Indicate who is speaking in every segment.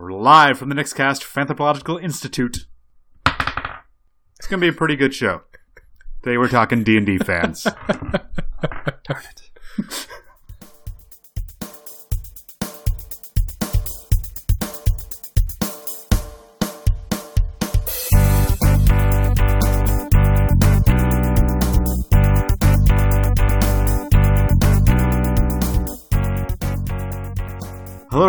Speaker 1: We're live from the next cast, Anthropological Institute. It's gonna be a pretty good show. Today we're talking D and D fans. Darn it.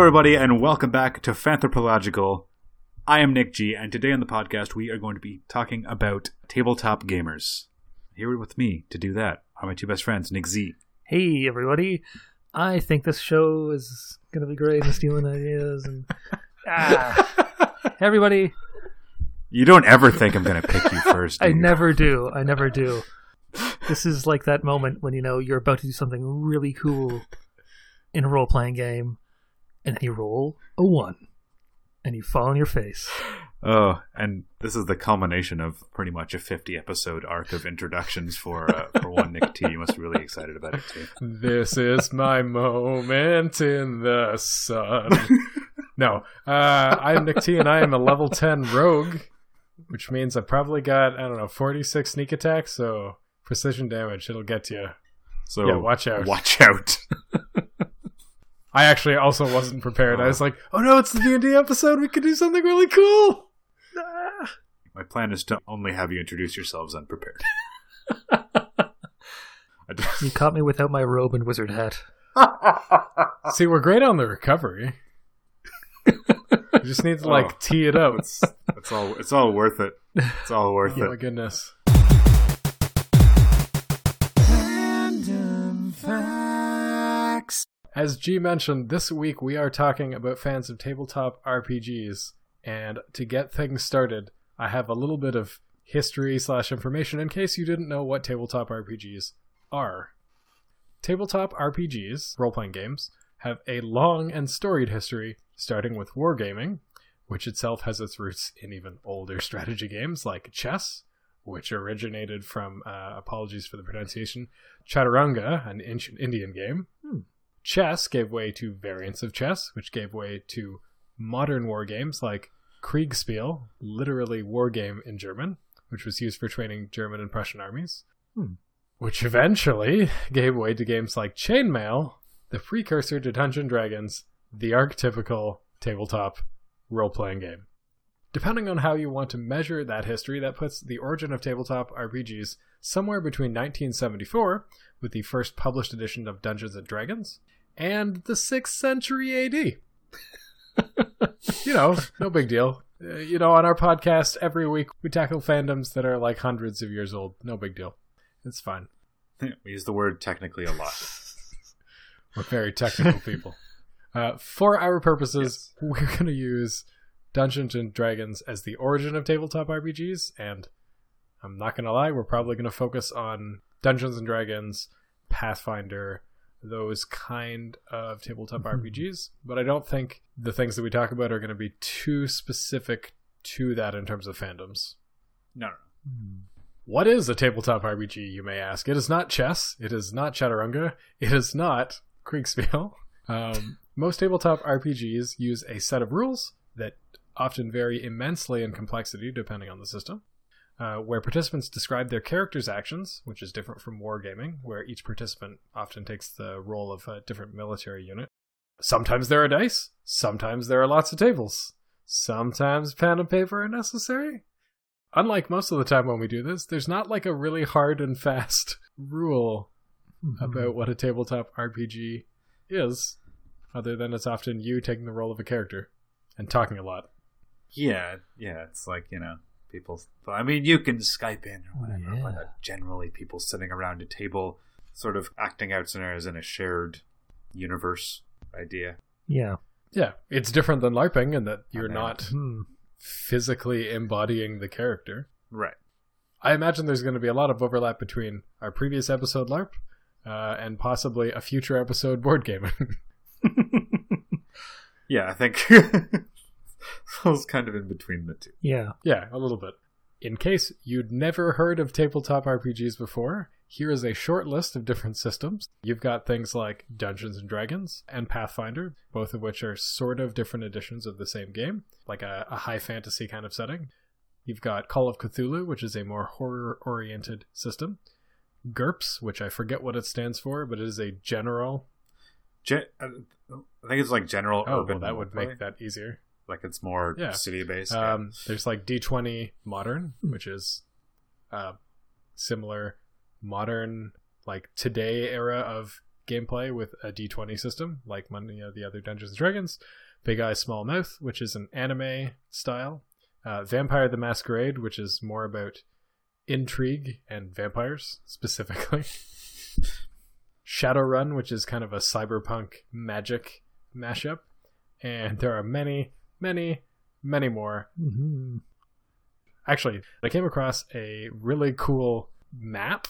Speaker 1: Everybody, and welcome back to Fanthropological. I am Nick G, and today on the podcast we are going to be talking about tabletop gamers. Here with me to do that are my two best friends, Nick Z.
Speaker 2: Hey everybody! I think this show is gonna be great and stealing ideas and ah, everybody.
Speaker 1: You don't ever think I'm going to pick you first.
Speaker 2: I
Speaker 1: you?
Speaker 2: never do. I never do. This is like that moment when you know you're about to do something really cool in a role playing game, and then you roll a one, and you fall on your face.
Speaker 1: Oh, and this is the culmination of pretty much a 50 episode arc of introductions for uh, for one Nick T. You must be really excited about it too.
Speaker 3: This is my moment in the sun. no, uh, I'm Nick T, and I am a level 10 rogue, which means I probably got, I don't know, 46 sneak attacks, so precision damage, it'll get you.
Speaker 1: So
Speaker 3: Yeah, watch out.
Speaker 1: Watch out.
Speaker 3: I actually also wasn't prepared. I was oh. like, oh no, it's the D&D episode, we could do something really cool! Ah.
Speaker 1: My plan is to only have you introduce yourselves unprepared.
Speaker 2: You caught me without my robe and wizard hat.
Speaker 3: See, we're great on the recovery. you just need to, like,
Speaker 1: Oh.
Speaker 3: tee it up.
Speaker 1: it's, it's all it's all worth it. It's all worth
Speaker 3: Oh my goodness. As G mentioned, this week we are talking about fans of tabletop RPGs, and to get things started, I have a little bit of history slash information in case you didn't know what tabletop RPGs are. Tabletop RPGs, role playing games, have a long and storied history, starting with wargaming, which itself has its roots in even older strategy games like chess, which originated from, uh, apologies for the pronunciation, Chaturanga, an ancient Indian game. Chess gave way to variants of chess, which gave way to modern war games like Kriegspiel, literally war game in German, which was used for training German and Prussian armies.
Speaker 2: Hmm.
Speaker 3: Which eventually gave way to games like Chainmail, the precursor to Dungeon Dragons, the archetypical tabletop role playing game. Depending on how you want to measure that history, that puts the origin of tabletop RPGs somewhere between 1974, with the first published edition of Dungeons and Dragons, and the 6th century AD. you know, no big deal. Uh, you know, on our podcast, every week we tackle fandoms that are like hundreds of years old. No big deal. It's fine.
Speaker 1: We use the word technically a lot.
Speaker 3: We're very technical people. Uh, for our purposes, we're going to use Dungeons and Dragons as the origin of tabletop RPGs, and I'm not going to lie, we're probably going to focus on Dungeons and Dragons, Pathfinder, those kind of tabletop
Speaker 2: Mhm.
Speaker 3: RPGs. But I don't think the things that we talk about are going to be too specific to that in terms of fandoms.
Speaker 1: No, no.
Speaker 2: Hmm.
Speaker 3: What is a tabletop RPG, you may ask? It is not chess. It is not Chaturanga. It is not Kriegspiel. Um, most tabletop RPGs use a set of rules that often vary immensely in complexity depending on the system, uh, where participants describe their character's actions, which is different from wargaming, where each participant often takes the role of a different military unit. Sometimes there are dice, sometimes there are lots of tables, sometimes pen and paper are necessary unlike most of the time when we do this, there's not like a really hard and fast rule
Speaker 2: Mhm.
Speaker 3: about what a tabletop RPG is, other than it's often you taking the role of a character and talking a lot.
Speaker 1: Yeah, yeah. It's like you know, people. But I mean, you can Skype in or whatever,
Speaker 2: Yeah.
Speaker 1: but uh, generally, people sitting around a table, sort of acting out scenarios in a shared universe idea.
Speaker 2: Yeah.
Speaker 3: Yeah, it's different than LARPing in that you're
Speaker 1: Okay.
Speaker 3: not
Speaker 2: Hmm.
Speaker 3: physically embodying the character.
Speaker 1: Right.
Speaker 3: I imagine there's going to be a lot of overlap between our previous episode LARP uh, and possibly a future episode board gaming.
Speaker 1: Yeah, I think falls kind of in between the two.
Speaker 2: Yeah.
Speaker 3: Yeah, a little bit. In case you'd never heard of tabletop RPGs before, Here is a short list of different systems. You've got things like Dungeons and Dragons and Pathfinder, both of which are sort of different editions of the same game, like a, a high fantasy kind of setting. You've got Call of Cthulhu, which is a more horror oriented system. GURPS, which I forget what it stands for, but it is a general.
Speaker 1: Gen- uh, I think it's like general
Speaker 3: Oh,
Speaker 1: urban.
Speaker 3: well, that would
Speaker 1: roleplay.
Speaker 3: make that easier.
Speaker 1: Like it's more
Speaker 3: Yeah.
Speaker 1: city based.
Speaker 3: Um, there's like D20 Modern, which is uh, similar modern, like today era of gameplay with a D20 system, like many of the other Dungeons and Dragons. Big Eye, Small Mouth, which is an anime style. Uh, Vampire the Masquerade, which is more about intrigue and vampires specifically. Shadowrun, which is kind of a cyberpunk magic mashup. And there are many, many, many more.
Speaker 2: hmm
Speaker 3: Actually, I came across a really cool map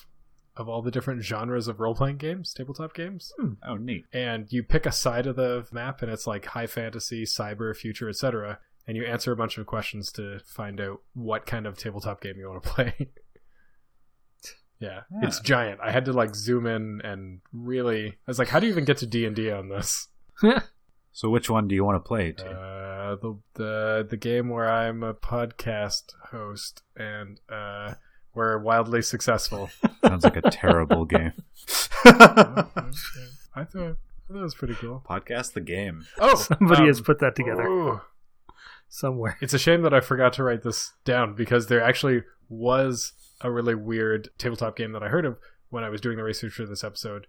Speaker 3: of all the different genres of role playing games, tabletop games.
Speaker 1: oh, neat.
Speaker 3: And you pick a side of the map, and it's like high fantasy, cyber, future, etc. And you answer a bunch of questions to find out what kind of tabletop game you want to play. yeah,
Speaker 1: Yeah.
Speaker 3: it's giant. I had to like zoom in and really. I was like, how do you even get to D and D on this?
Speaker 1: So which one do you want to play? To?
Speaker 3: Uh, the the the game where I'm a podcast host and uh, we're wildly successful.
Speaker 1: Sounds like a terrible game.
Speaker 3: I thought I thought it was pretty cool.
Speaker 1: Podcast the game.
Speaker 3: Oh,
Speaker 2: Somebody
Speaker 3: um,
Speaker 2: has put that together
Speaker 3: ooh.
Speaker 2: somewhere.
Speaker 3: It's a shame that I forgot to write this down because there actually was a really weird tabletop game that I heard of when I was doing the research for this episode.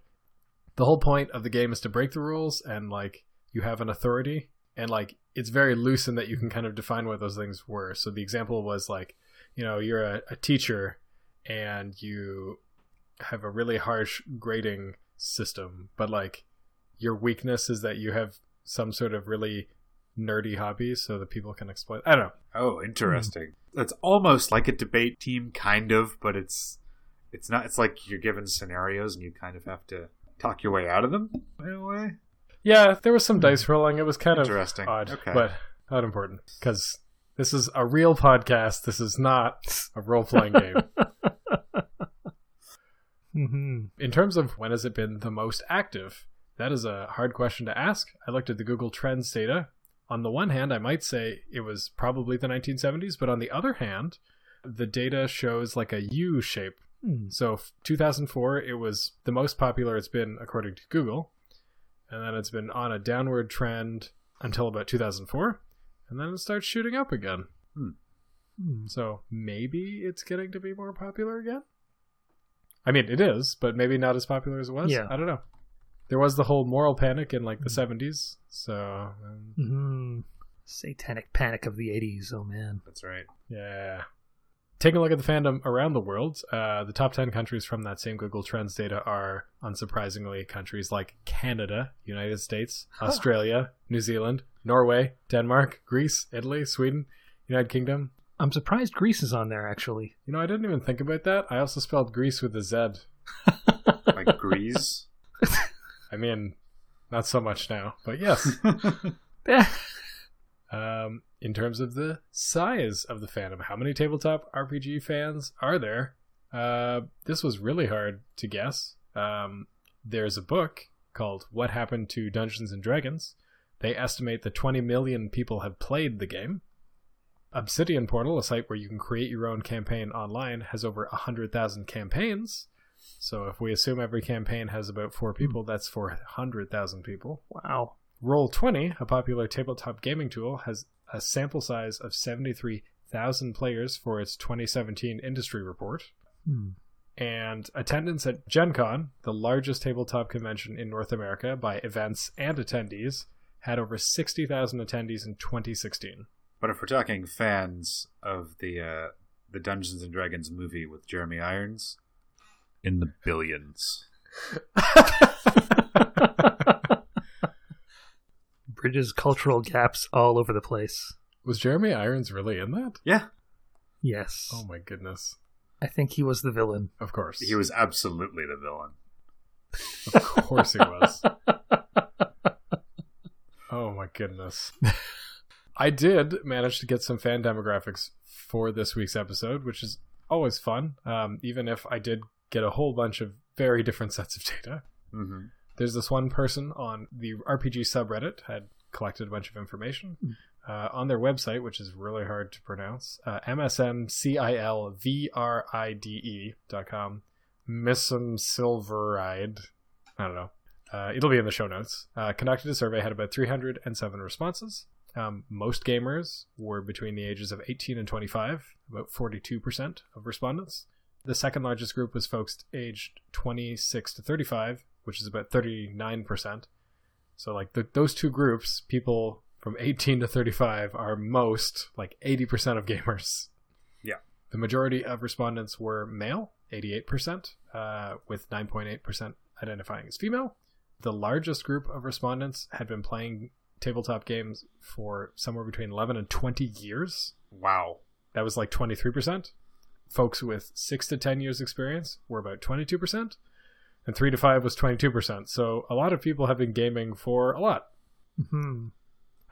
Speaker 3: The whole point of the game is to break the rules and like you have an authority and like it's very loose in that you can kind of define what those things were. So the example was like, you know, you're a, a teacher and you have a really harsh grading system, but like your weakness is that you have some sort of really nerdy hobby so that people can exploit. I don't know.
Speaker 1: Oh, interesting. Hmm. It's almost like a debate team, kind of, but it's it's not. It's like you're given scenarios and you kind of have to talk your way out of them in a way.
Speaker 3: Yeah, there was some dice rolling. It was kind of
Speaker 1: Interesting.
Speaker 3: odd,
Speaker 1: Okay.
Speaker 3: but not important because this is a real podcast. This is not a role playing game.
Speaker 2: hmm
Speaker 3: In terms of when has it been the most active, that is a hard question to ask. I looked at the Google Trends data. On the one hand, I might say it was probably the 1970s, but on the other hand, the data shows like a U shape.
Speaker 2: Hmm.
Speaker 3: So 2004, it was the most popular it's been according to Google, and then it's been on a downward trend until about 2004, and then it starts shooting up again.
Speaker 2: Hmm.
Speaker 3: So maybe it's getting to be more popular again. I mean, it is, but maybe not as popular as it was.
Speaker 2: Yeah.
Speaker 3: I don't know. There was the whole moral panic in like the 70s, so um,
Speaker 2: hmm Satanic panic of the 80s. Oh, man.
Speaker 1: That's right.
Speaker 3: yeah. Taking a look at the fandom around the world, uh, the top 10 countries from that same Google Trends data are, unsurprisingly, countries like Canada, United States, Australia, New Zealand, Norway, Denmark, Greece, Italy, Sweden, United Kingdom.
Speaker 2: I'm surprised Greece is on there, actually.
Speaker 3: You know, I didn't even think about that. I also spelled Greece with a Z.
Speaker 1: Like Greece?
Speaker 3: I mean, not so much now, but yes. Um, in terms of the size of the fandom, how many tabletop RPG fans are there? Uh, this was really hard to guess. Um, there's a book called What Happened to Dungeons and Dragons. They estimate that 20 million people have played the game. Obsidian Portal, a site where you can create your own campaign online, has over 100,000 campaigns. So if we assume every campaign has about four people, that's 400,000 people.
Speaker 2: wow.
Speaker 3: Roll20, a popular tabletop gaming tool, has a sample size of 73,000 players for its 2017 industry report.
Speaker 2: Hmm.
Speaker 3: And attendance at Gen Con, the largest tabletop convention in North America by events and attendees, had over 60,000 attendees in 2016.
Speaker 1: But if we're talking fans of the uh, the Dungeons and Dragons movie with Jeremy Irons, in the billions.
Speaker 2: Bridges cultural gaps all over the place.
Speaker 3: Was Jeremy Irons really in that?
Speaker 1: Yeah,
Speaker 2: Yes.
Speaker 3: Oh my goodness.
Speaker 2: I think he was the villain.
Speaker 3: Of course.
Speaker 1: he was absolutely the villain.
Speaker 3: Of course he was. oh my goodness. I did manage to get some fan demographics for this week's episode, which is always fun. Um, even if I did get a whole bunch of very different sets of data.
Speaker 1: Mm-hmm.
Speaker 3: There's this one person on the RPG subreddit had collected a bunch of information
Speaker 2: Mm.
Speaker 3: uh, on their website, which is really hard to pronounce. Uh, MSMCILVRIDE dot com. Missum Silveride. I don't know. Uh, it'll be in the show notes. Uh, conducted a survey, had about 307 responses. Um, most gamers were between the ages of 18 and 25, about 42% of respondents. The second largest group was folks aged 26 to 35, which is about 39%. So, like, the, those two groups, people from 18 to 35, are most, like, 80% of gamers.
Speaker 1: Yeah.
Speaker 3: The majority of respondents were male, 88%, uh, with 9.8% identifying as female. The largest group of respondents had been playing tabletop games for somewhere between 11 and 20 years.
Speaker 1: Wow.
Speaker 3: That was like 23%. Folks with 6 to 10 years experience were about 22%. And 3 to 5 was 22%. So a lot of people have been gaming for a lot.
Speaker 2: hmm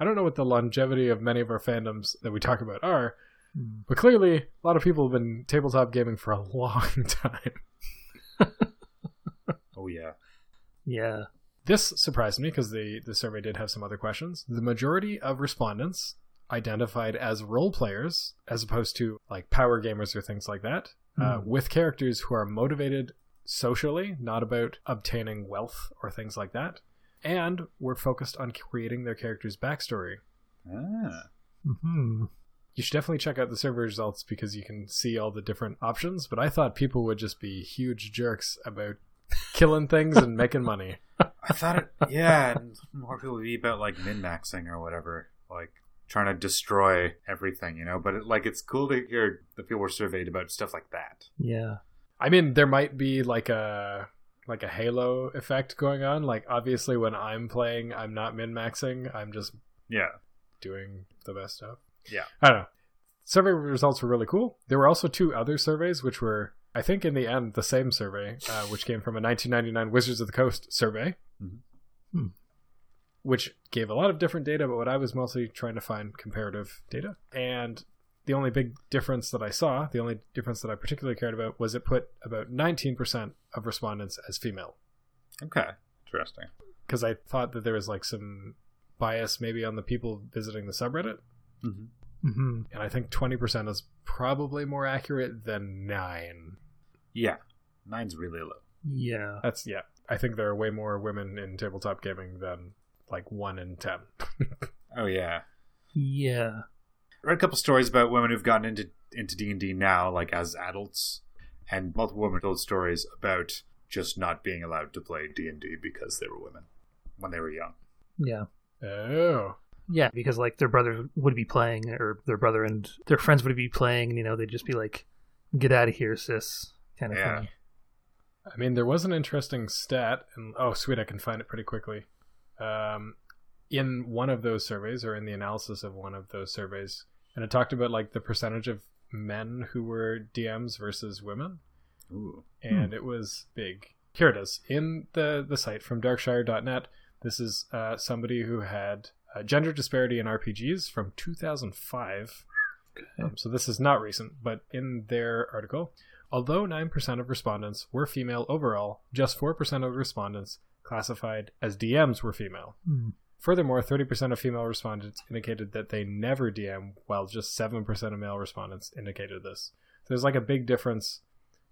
Speaker 3: I don't know what the longevity of many of our fandoms that we talk about are,
Speaker 2: Hmm.
Speaker 3: but clearly a lot of people have been tabletop gaming for a long time.
Speaker 1: Oh yeah.
Speaker 2: Yeah.
Speaker 3: This surprised me because the, the survey did have some other questions. The majority of respondents identified as role players, as opposed to like power gamers or things like that, uh,
Speaker 2: Hmm.
Speaker 3: with characters who are motivated socially, not about obtaining wealth or things like that, and were focused on creating their character's backstory.
Speaker 1: Ah.
Speaker 2: hmm
Speaker 3: You should definitely check out the survey results because you can see all the different options. But I thought people would just be huge jerks about killing things and making money.
Speaker 1: I thought it. Yeah, and more people would be about like min maxing or whatever, like trying to destroy everything, you know. But it, like, it's cool to hear the people were surveyed about stuff like that.
Speaker 2: Yeah.
Speaker 3: I mean, there might be like a like a Halo effect going on. Like obviously, when I'm playing, I'm not min maxing. I'm just
Speaker 1: Yeah.
Speaker 3: doing the best stuff.
Speaker 1: Yeah.
Speaker 3: I don't know. Survey results were really cool. There were also two other surveys, which were, I think, in the end, the same survey, uh, which came from a 1999 Wizards of the Coast survey,
Speaker 1: Mhm.
Speaker 2: Hmm.
Speaker 3: which gave a lot of different data. But what I was mostly trying to find comparative data, and the only big difference that I saw, the only difference that I particularly cared about, was it put about 19% of respondents as female.
Speaker 1: Okay. Interesting.
Speaker 3: Because I thought that there was like some bias maybe on the people visiting the subreddit.
Speaker 1: Mm-hmm.
Speaker 2: hmm
Speaker 3: and I think 20% is probably more accurate than 9.
Speaker 1: Yeah. Nine's really low.
Speaker 2: Yeah.
Speaker 3: That's yeah. I think there are way more women in tabletop gaming than like 1 in 10.
Speaker 1: Oh yeah.
Speaker 2: Yeah.
Speaker 1: I read a couple stories about women who've gotten into into D and D now, like as adults, and multiple women told stories about just not being allowed to play D and D because they were women when they were young.
Speaker 2: Yeah.
Speaker 3: oh.
Speaker 2: Yeah, because like their brother would be playing, or their brother and their friends would be playing, and you know they'd just be like, "Get out of here, sis," kind of
Speaker 1: Yeah.
Speaker 2: thing.
Speaker 3: I mean, there was an interesting stat, and oh, sweet, I can find it pretty quickly. Um, in one of those surveys, or in the analysis of one of those surveys, and it talked about like the percentage of men who were DMs versus women.
Speaker 1: Ooh.
Speaker 3: and it was big. Here it is in the the site from Darkshire.net. This is uh, somebody who had uh, gender disparity in RPGs from 2005. Um, so this is not recent, but in their article, although 9% of respondents were female overall, just 4% of respondents classified as DMs were female.
Speaker 2: Hmm.
Speaker 3: Furthermore, 30% of female respondents indicated that they never DM, while just 7% of male respondents indicated this. So there's like a big difference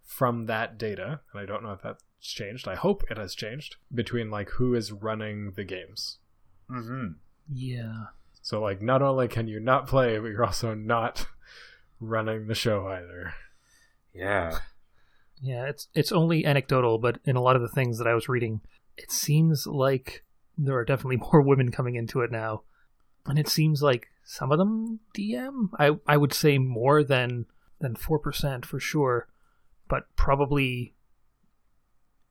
Speaker 3: from that data, and I don't know if that's changed. I hope it has changed between like who is running the games.
Speaker 1: Mm-hmm.
Speaker 2: Yeah.
Speaker 3: So like not only can you not play, but you're also not running the show either.
Speaker 1: Yeah.
Speaker 2: Yeah, it's it's only anecdotal, but in a lot of the things that I was reading, it seems like there are definitely more women coming into it now. And it seems like some of them DM. I I would say more than than 4% for sure, but probably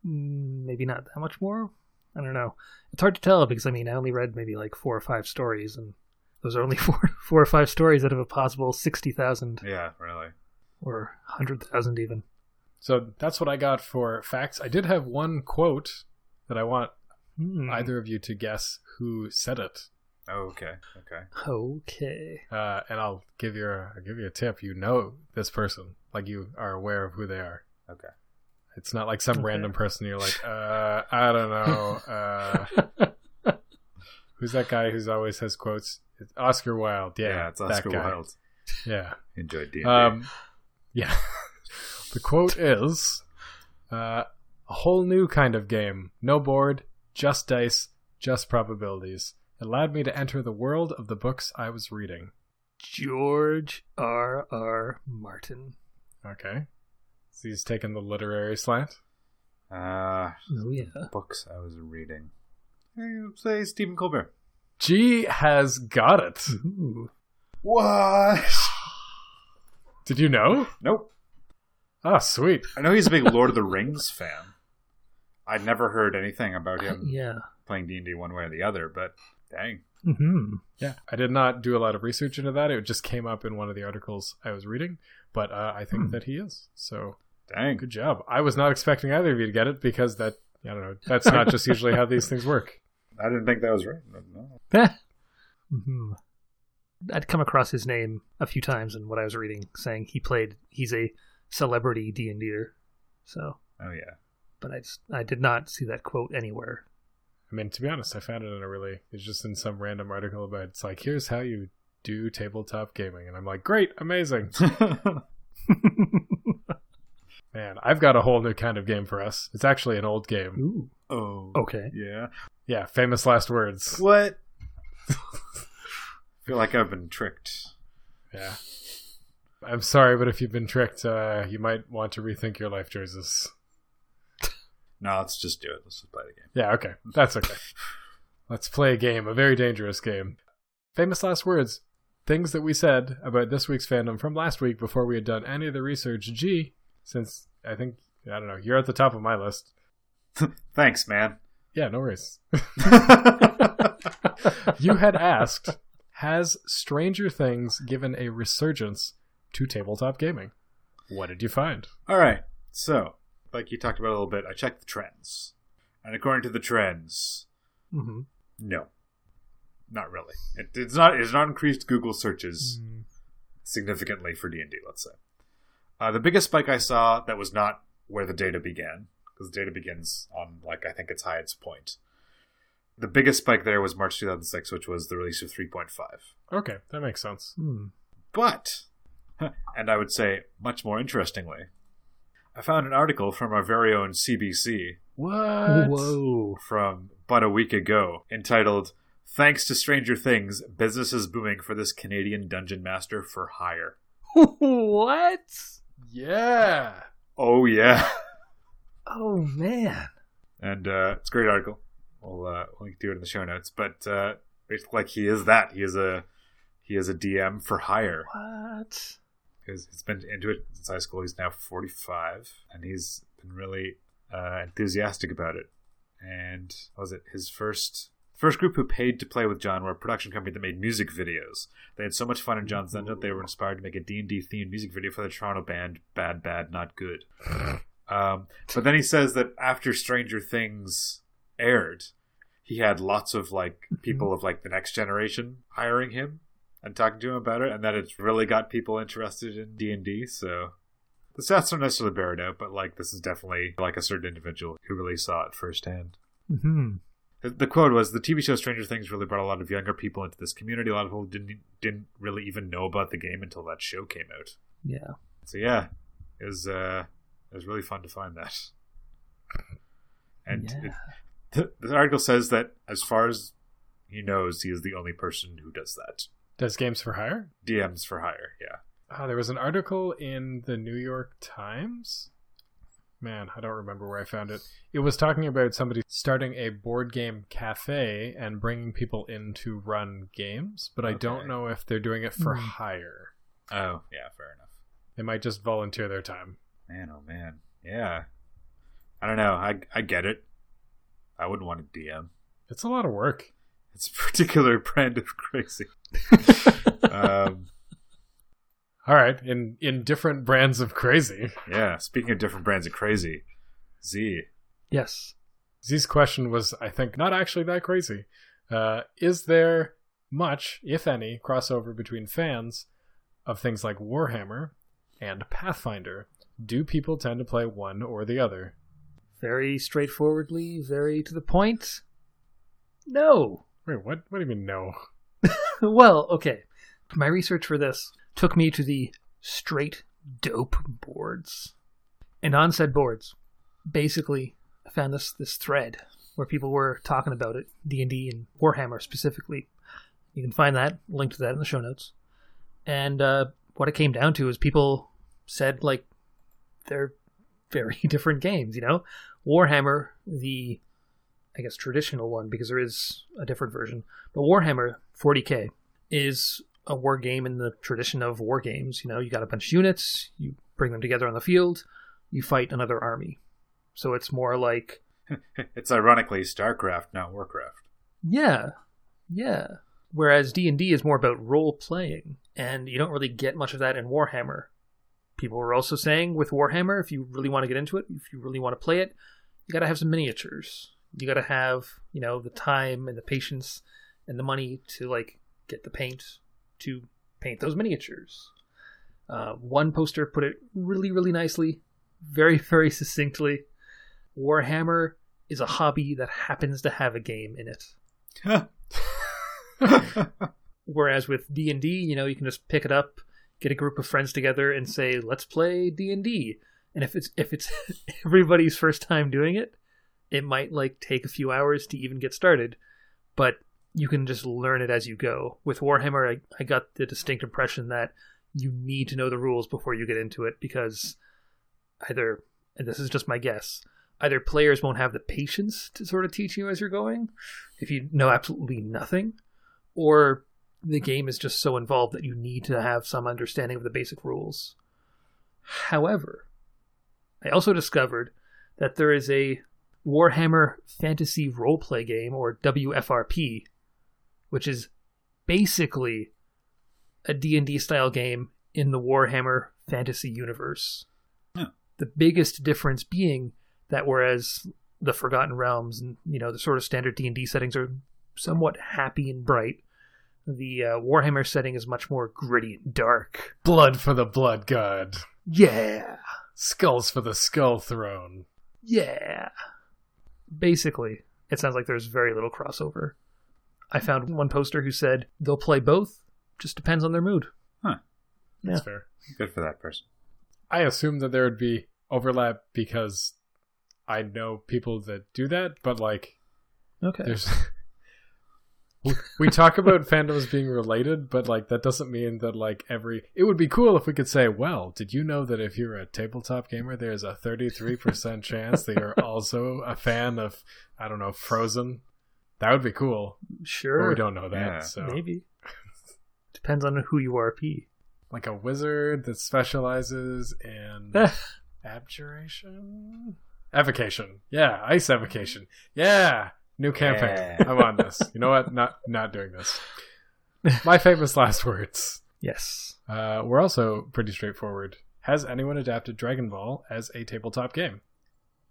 Speaker 2: mm, maybe not that much more. I don't know. It's hard to tell because I mean, I only read maybe like 4 or 5 stories and those are only four, four or five stories out of a possible 60,000
Speaker 1: Yeah. Really.
Speaker 2: or 100,000 even.
Speaker 3: So that's what I got for facts. I did have one quote that I want
Speaker 2: Hmm.
Speaker 3: either of you to guess who said it.
Speaker 1: Oh, okay. Okay.
Speaker 2: Okay.
Speaker 3: Uh, and I'll give you a I'll give you a tip. You know this person, like you are aware of who they are.
Speaker 1: Okay.
Speaker 3: It's not like some
Speaker 2: Okay.
Speaker 3: random person you're like, uh, I don't know. Uh, who's that guy who's always has quotes? It's Oscar Wilde. Yeah,
Speaker 1: Yeah, it's Oscar
Speaker 3: guy.
Speaker 1: Wilde.
Speaker 3: Yeah.
Speaker 1: Enjoyed D&D.
Speaker 3: Um, yeah. the quote is uh, a whole new kind of game. No board, just dice, just probabilities. It allowed me to enter the world of the books I was reading.
Speaker 2: George R. R. Martin.
Speaker 3: Okay. So he's taking the literary slant.
Speaker 1: Uh,
Speaker 2: Oh yeah.
Speaker 1: books I was reading. Eh, Say Stephen Colbert.
Speaker 3: G has got it.
Speaker 2: Ooh.
Speaker 1: What?
Speaker 3: Did you know?
Speaker 1: Nope.
Speaker 3: Oh, sweet.
Speaker 1: I know he's a big Lord of the Rings fan. I'd never heard anything about him
Speaker 2: Yeah.
Speaker 1: playing D&D one way or the other, but dang.
Speaker 2: hmm
Speaker 3: Yeah, I did not do a lot of research into that. It just came up in one of the articles I was reading, but uh, I think
Speaker 2: Hmm.
Speaker 3: that he is. So
Speaker 1: Dang.
Speaker 3: good job. I was not expecting either of you to get it because that I don't know. That's not just usually how these things work.
Speaker 1: I didn't think that was right. but no.
Speaker 2: hmm I'd come across his name a few times in what I was reading, saying he played. He's a celebrity D and D'er. So,
Speaker 1: Oh, yeah.
Speaker 2: But I just I did not see that quote anywhere.
Speaker 3: I mean, to be honest, I found it in a really it's just in some random article about it's like here's how you do tabletop gaming, and I'm like, great, amazing, man. I've got a whole new kind of game for us. It's actually an old game.
Speaker 2: Ooh.
Speaker 1: oh.
Speaker 2: Okay.
Speaker 1: Yeah.
Speaker 3: Yeah, famous last words.
Speaker 1: What? feel like I've been tricked.
Speaker 3: Yeah. I'm sorry, but if you've been tricked, uh, you might want to rethink your life choices.
Speaker 1: No, let's just do it. Let's just play the game.
Speaker 3: Yeah, okay. That's okay. Let's play a game, a very dangerous game. Famous last words. Things that we said about this week's fandom from last week before we had done any of the research. G, since I think, I don't know, you're at the top of my list.
Speaker 1: Thanks, man.
Speaker 3: Yeah, no worries. you had asked, has Stranger Things given a resurgence to tabletop gaming? What did you find?
Speaker 1: All right. So, like you talked about a little bit, I checked the trends. And according to the trends,
Speaker 2: hmm
Speaker 1: no. Not really. It, it's not it's not increased Google searches significantly for D&D, let's say. Uh, the biggest spike I saw that was not where the data began, because the data begins on, like, I think its highest point. The biggest spike there was March 2006, which was the release of 3.5.
Speaker 3: Okay, that makes sense.
Speaker 1: But, and I would say much more interestingly, I found an article from our very own CBC
Speaker 3: What?
Speaker 2: Whoa.
Speaker 1: from but a week ago entitled Thanks to Stranger Things, Business is Booming for this Canadian Dungeon Master for Hire.
Speaker 2: what?
Speaker 3: Yeah.
Speaker 1: Oh, yeah.
Speaker 2: Oh man.
Speaker 1: and uh, it's a great article. We'll uh, link to it in the show notes. But uh, it's like he is that. He is a he is a DM for hire.
Speaker 2: What?
Speaker 1: Because he's been into it since high school. He's now 45, and he's been really uh, enthusiastic about it. And what was it his first first group who paid to play with John were a production company that made music videos. They had so much fun in John's dungeon that they were inspired to make a D&D themed music video for the Toronto band Bad Bad Not Good. Um, but then he says that after Stranger Things aired, he had lots of like people of like the next generation hiring him and talking to him about it, and that it's really got people interested in D and D. So the stats don't necessarily bear it out, but like this is definitely like a certain individual who really saw it firsthand.
Speaker 2: Hmm.
Speaker 1: The, the quote was: "The TV show Stranger Things really brought a lot of younger people into this community. A lot of people didn't didn't really even know about the game until that show came out.
Speaker 2: Yeah.
Speaker 1: So yeah, it was uh, it was really fun to find that. And
Speaker 2: Yeah.
Speaker 1: it, the, the article says that as far as he knows, he is the only person who does that.
Speaker 3: Does games for hire?
Speaker 1: DMs for hire, yeah.
Speaker 3: Ah, there was an article in the New York Times. Man, I don't remember where I found it. It was talking about somebody starting a board game cafe and bringing people in to run games, but I don't know if they're doing it for
Speaker 2: Hmm.
Speaker 3: hire.
Speaker 1: Oh, yeah, fair enough.
Speaker 3: They might just volunteer their time.
Speaker 1: Man, oh man, yeah. I don't know. I I get it. I wouldn't want to DM.
Speaker 3: It's a lot of work.
Speaker 1: It's a particular brand of crazy. um,
Speaker 3: All right, in in different brands of crazy.
Speaker 1: yeah. Speaking of different brands of crazy, Z.
Speaker 2: Yes.
Speaker 3: Z's question was, I think, not actually that crazy. Uh, is there much, if any, crossover between fans of things like Warhammer and Pathfinder? do people tend to play one or the other?
Speaker 2: Very straightforwardly, very to the point. No.
Speaker 3: Wait, what? What do you mean no?
Speaker 2: well, okay. My research for this took me to the straight dope boards. And on said boards, basically, I found this this thread where people were talking about it, D and D and Warhammer specifically. You can find that link to that in the show notes. And uh, what it came down to is people said like they're very different games. You know, Warhammer, the I guess traditional one because there is a different version, but Warhammer 40k is a war game in the tradition of war games. You know, you got a bunch of units, you bring them together on the field, you fight another army. So it's more like
Speaker 1: it's ironically StarCraft, not Warcraft.
Speaker 2: yeah, yeah. Whereas D and D is more about role playing, and you don't really get much of that in Warhammer. People were also saying with Warhammer, if you really want to get into it, if you really want to play it, you got to have some miniatures. You got to have you know the time and the patience and the money to like get the paint to paint those miniatures. Uh, one poster put it really, really nicely, very, very succinctly. Warhammer is a hobby that happens to have a game in it. Whereas with D and D, you know, you can just pick it up, get a group of friends together, and say, "Let's play D and D." And if it's if it's everybody's first time doing it, it might like take a few hours to even get started. But you can just learn it as you go. With Warhammer, I, I got the distinct impression that you need to know the rules before you get into it because either, and this is just my guess, either players won't have the patience to sort of teach you as you're going if you know absolutely nothing, or the game is just so involved that you need to have some understanding of the basic rules. However, I also discovered that there is a Warhammer Fantasy Roleplay game, or WFRP, which is basically a D&D style game in the Warhammer fantasy universe.
Speaker 1: Yeah.
Speaker 2: The biggest difference being that whereas the Forgotten Realms and you know the sort of standard D&D settings are somewhat happy and bright, the uh, Warhammer setting is much more gritty and dark.
Speaker 3: Blood for the blood god.
Speaker 2: Yeah.
Speaker 3: Skulls for the skull throne.
Speaker 2: Yeah. Basically, it sounds like there's very little crossover. I found one poster who said they'll play both, just depends on their mood.
Speaker 3: That's
Speaker 2: Yeah.
Speaker 3: That's fair.
Speaker 1: Good for that person.
Speaker 3: I assume that there would be overlap because I know people that do that, but like
Speaker 2: Okay.
Speaker 3: there's we- we talk about fandoms being related, but like that doesn't mean that like every it would be cool if we could say, well, did you know that if you're a tabletop gamer there's a 33% chance that you're also a fan of I don't know, Frozen? That would be cool. But
Speaker 2: Sure.
Speaker 3: we don't know that.
Speaker 1: Yeah.
Speaker 3: So
Speaker 2: Maybe. Depends on who you are, RP.
Speaker 3: like a wizard that specializes in abjuration evocation yeah ice evocation yeah new campaign
Speaker 1: Yeah.
Speaker 3: i'm on this. You know what? Not not doing this. My famous last words.
Speaker 2: Yes.
Speaker 3: uh, we're also pretty straightforward. Has anyone adapted dragon ball as a tabletop game?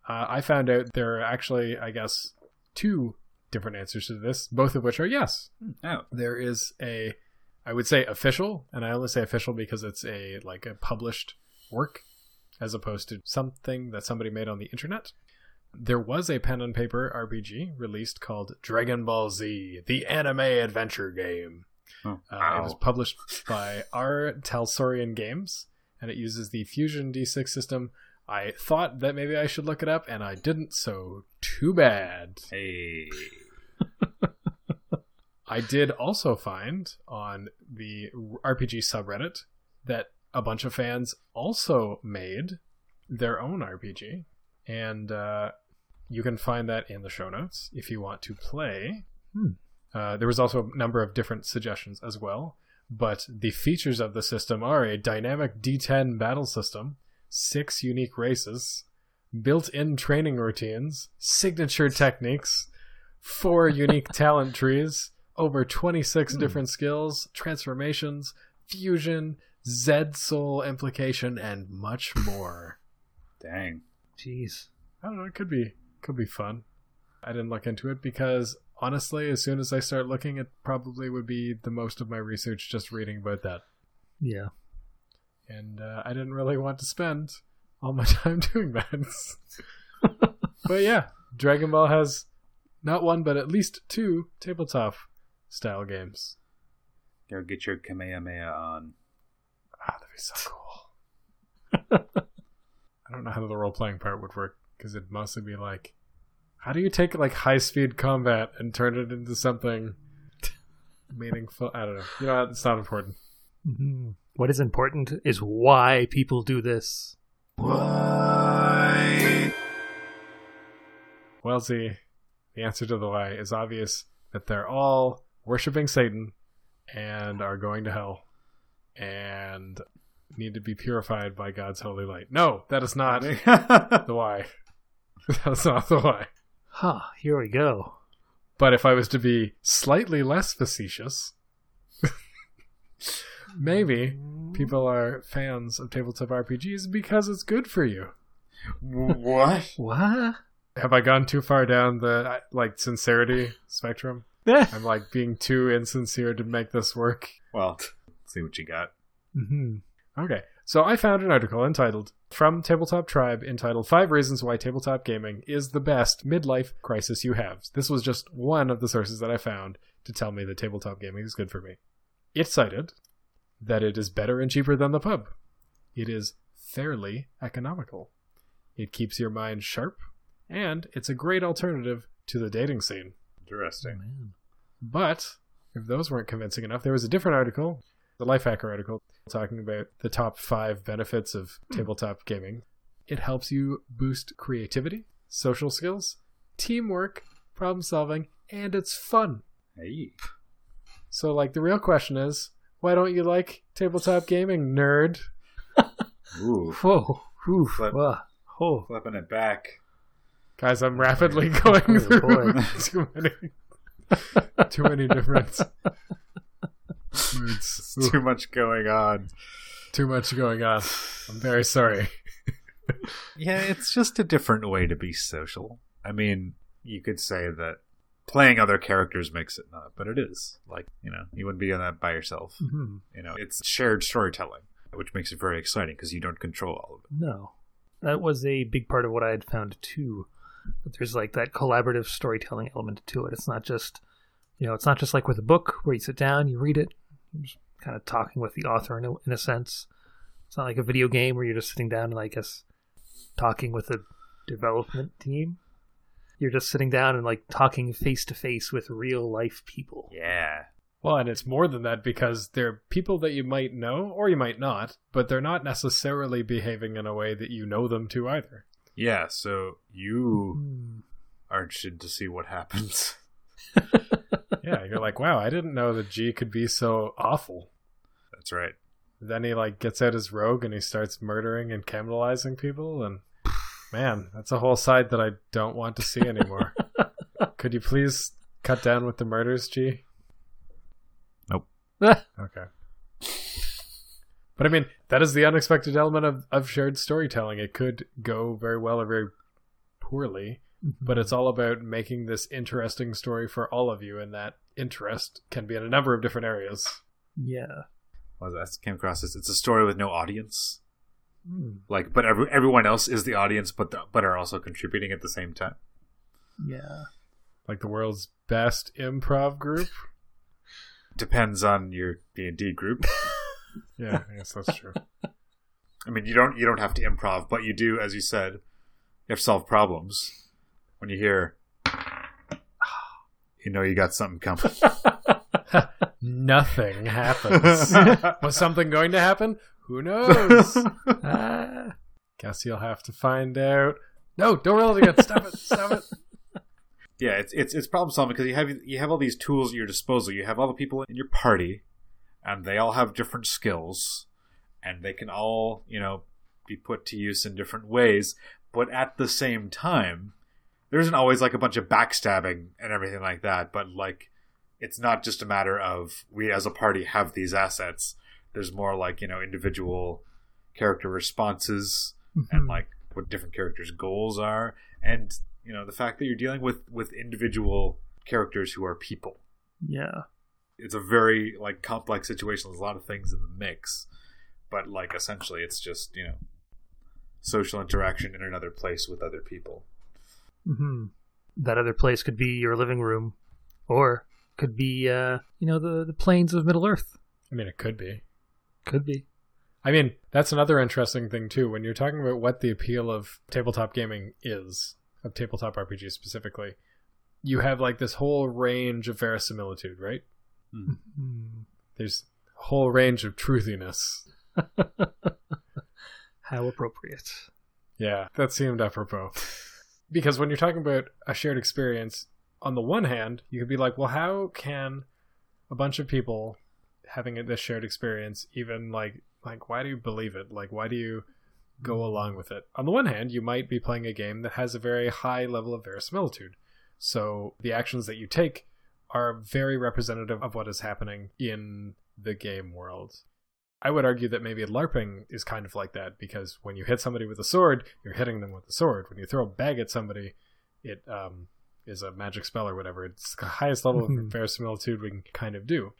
Speaker 3: Uh, i found out there are actually i guess two different answers to this both of which are yes.
Speaker 1: Oh,
Speaker 3: there is a i would say official and i only say official because it's a like a published work as opposed to something that somebody made on the internet there was a pen and paper rpg released called dragon ball z the anime adventure game.
Speaker 1: Oh,
Speaker 3: uh, it was published by r talsorian games and it uses the fusion d6 system. I thought that maybe i should look it up and i didn't so too bad.
Speaker 1: Hey.
Speaker 3: I did also find on the RPG subreddit that a bunch of fans also made their own RPG, and uh, you can find that in the show notes if you want to play.
Speaker 2: Hmm.
Speaker 3: Uh, there was also a number of different suggestions as well, but the features of the system are a dynamic D10 battle system, six unique races, built-in training routines, signature techniques, four unique talent trees, over 26
Speaker 1: Hmm.
Speaker 3: different skills, transformations, fusion, Zed soul implication, and much more.
Speaker 1: Dang.
Speaker 2: Jeez.
Speaker 3: I don't know, it could be could be fun. I didn't look into it because honestly, as soon as I start looking, it probably would be the most of my research just reading about that.
Speaker 2: Yeah.
Speaker 3: And uh, I didn't really want to spend all my time doing that. but yeah, Dragon Ball has not one but at least two tabletop style games.
Speaker 1: Go get your Kamehameha on.
Speaker 3: Ah, that'd be so cool. I don't know how the role playing part would work because it'd mostly be like, how do you take like high speed combat and turn it into something meaningful? I don't know. You know, it's not important.
Speaker 2: Mhm. What is important is why people do this.
Speaker 1: Why?
Speaker 3: Well, see, the answer to the why is obvious that they're all worshiping Satan and are going to hell and need to be purified by God's holy light. No, that is not the why. That's not the why.
Speaker 2: Huh, here we go.
Speaker 3: But if I was to be slightly less facetious, maybe people are fans of tabletop RPGs because it's good for you.
Speaker 1: what?
Speaker 2: What?
Speaker 3: Have I gone too far down the like sincerity spectrum? I'm like being too insincere to make this work.
Speaker 1: Well, see what you got.
Speaker 2: hmm
Speaker 3: Okay, so I found an article entitled From Tabletop Tribe entitled Five Reasons Why Tabletop Gaming is the Best Midlife Crisis You Have. This was just one of the sources that I found to tell me that tabletop gaming is good for me. It cited that it is better and cheaper than the pub. It is fairly economical. It keeps your mind sharp, and it's a great alternative to the dating scene.
Speaker 1: Interesting.
Speaker 2: Man.
Speaker 3: But if those weren't convincing enough, there was a different article, the Lifehacker article, talking about the top five benefits of hmm. tabletop gaming. It helps you boost creativity, social skills, teamwork, problem solving, and it's fun.
Speaker 1: Hey.
Speaker 3: So, like, the real question is why don't you like tabletop gaming, nerd?
Speaker 1: Ooh.
Speaker 2: Whoa. Whew.
Speaker 1: Flip.
Speaker 2: Whoa. Oh.
Speaker 1: Flipping it back.
Speaker 3: Guys, I'm rapidly going
Speaker 2: Oh,
Speaker 3: through
Speaker 2: boy.
Speaker 3: too many, too many different moods.
Speaker 1: It's too much going on.
Speaker 3: Too much going on. I'm very sorry.
Speaker 1: Yeah, it's just a different way to be social. I mean, you could say that playing other characters makes it not, but it is. Like, you know, you wouldn't be on that by yourself.
Speaker 2: hmm
Speaker 1: You know, it's shared storytelling, which makes it very exciting because you don't control all of it.
Speaker 2: No. That was a big part of what I had found too. That there's like that collaborative storytelling element to it. It's not just, you know, it's not just like with a book where you sit down, you read it, you're just kind of talking with the author in a, in a sense. It's not like a video game where you're just sitting down and I guess talking with a development team. You're just sitting down and like talking face to face with real life people.
Speaker 1: Yeah.
Speaker 3: Well, and it's more than that because they're people that you might know or you might not, but they're not necessarily behaving in a way that you know them to either.
Speaker 1: Yeah, so you
Speaker 2: Hmm.
Speaker 1: are interested to see what happens.
Speaker 3: You're like, wow, I didn't know that G could be so awful.
Speaker 1: That's right.
Speaker 3: Then he like gets out his rogue and he starts murdering and cannibalizing people and man, that's a whole side that I don't want to see anymore. Could you please cut down with the murders, G? Nope. okay. But I mean, that is the unexpected element of, of shared storytelling. It could go very well or very poorly, but it's all about making this interesting story for all of you, and that interest can be in a number of different areas.
Speaker 2: yeah.
Speaker 1: Well, that came across as it's a story with no audience.
Speaker 2: Hmm.
Speaker 1: Like, but every, everyone else is the audience, but the, but are also contributing at the same time.
Speaker 2: Yeah.
Speaker 3: Like the world's best improv group.
Speaker 1: Depends on your D and D group.
Speaker 3: Yeah, I guess that's true.
Speaker 1: I mean, you don't you don't have to improv, but you do, as you said, you have to solve problems. When you hear, you know, you got something coming.
Speaker 3: Nothing happens. Was something going to happen? Who knows?
Speaker 2: Ah.
Speaker 3: Guess you'll have to find out. No, don't roll it again. Stop it. Stop it.
Speaker 1: yeah, it's it's it's problem solving because you have you have all these tools at your disposal. You have all the people in your party, and they all have different skills, and they can all you know be put to use in different ways. But at the same time, there isn't always like a bunch of backstabbing and everything like that. But like, it's not just a matter of we as a party have these assets. There's more like you know individual character responses and
Speaker 2: Mhm.
Speaker 1: like what different characters' goals are, and you know the fact that you're dealing with with individual characters who are people.
Speaker 2: yeah.
Speaker 1: It's a very like complex situation. There's a lot of things in the mix, but like essentially, it's just you know social interaction in another place with other people.
Speaker 2: Hmm That other place could be your living room, or could be, uh, you know, the the plains of Middle Earth.
Speaker 3: I mean, it could be.
Speaker 2: Could be.
Speaker 3: I mean, that's another interesting thing too. When you're talking about what the appeal of tabletop gaming is, of tabletop RPG specifically, you have like this whole range of verisimilitude, right?
Speaker 2: Hmm.
Speaker 3: There's a whole range of truthiness.
Speaker 2: How appropriate.
Speaker 3: Yeah, that seemed apropos. Because when you're talking about a shared experience, on the one hand, you could be like, well, how can a bunch of people having this shared experience even like like why do you believe it? Like why do you go mm-hmm. along with it? On the one hand, you might be playing a game that has a very high level of verisimilitude. So the actions that you take are very representative of what is happening in the game world. I would argue that maybe LARPing is kind of like that because when you hit somebody with a sword, you're hitting them with a sword. When you throw a bag at somebody, it um, is a magic spell or whatever. It's the highest level of verisimilitude we can kind of do.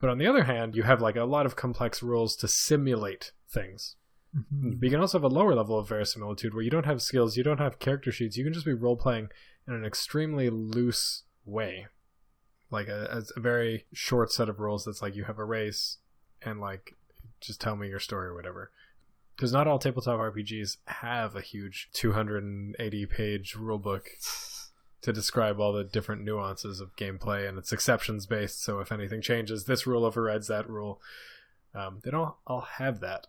Speaker 3: But on the other hand, you have like a lot of complex rules to simulate things.
Speaker 2: Mhm.
Speaker 3: But you can also have a lower level of verisimilitude where you don't have skills, you don't have character sheets, you can just be role playing in an extremely loose way. Like a, a very short set of rules that's like you have a race and like just tell me your story or whatever. Because not all tabletop RPGs have a huge 280 page rulebook to describe all the different nuances of gameplay and it's exceptions based. So if anything changes, this rule overrides that rule. Um, they don't all have that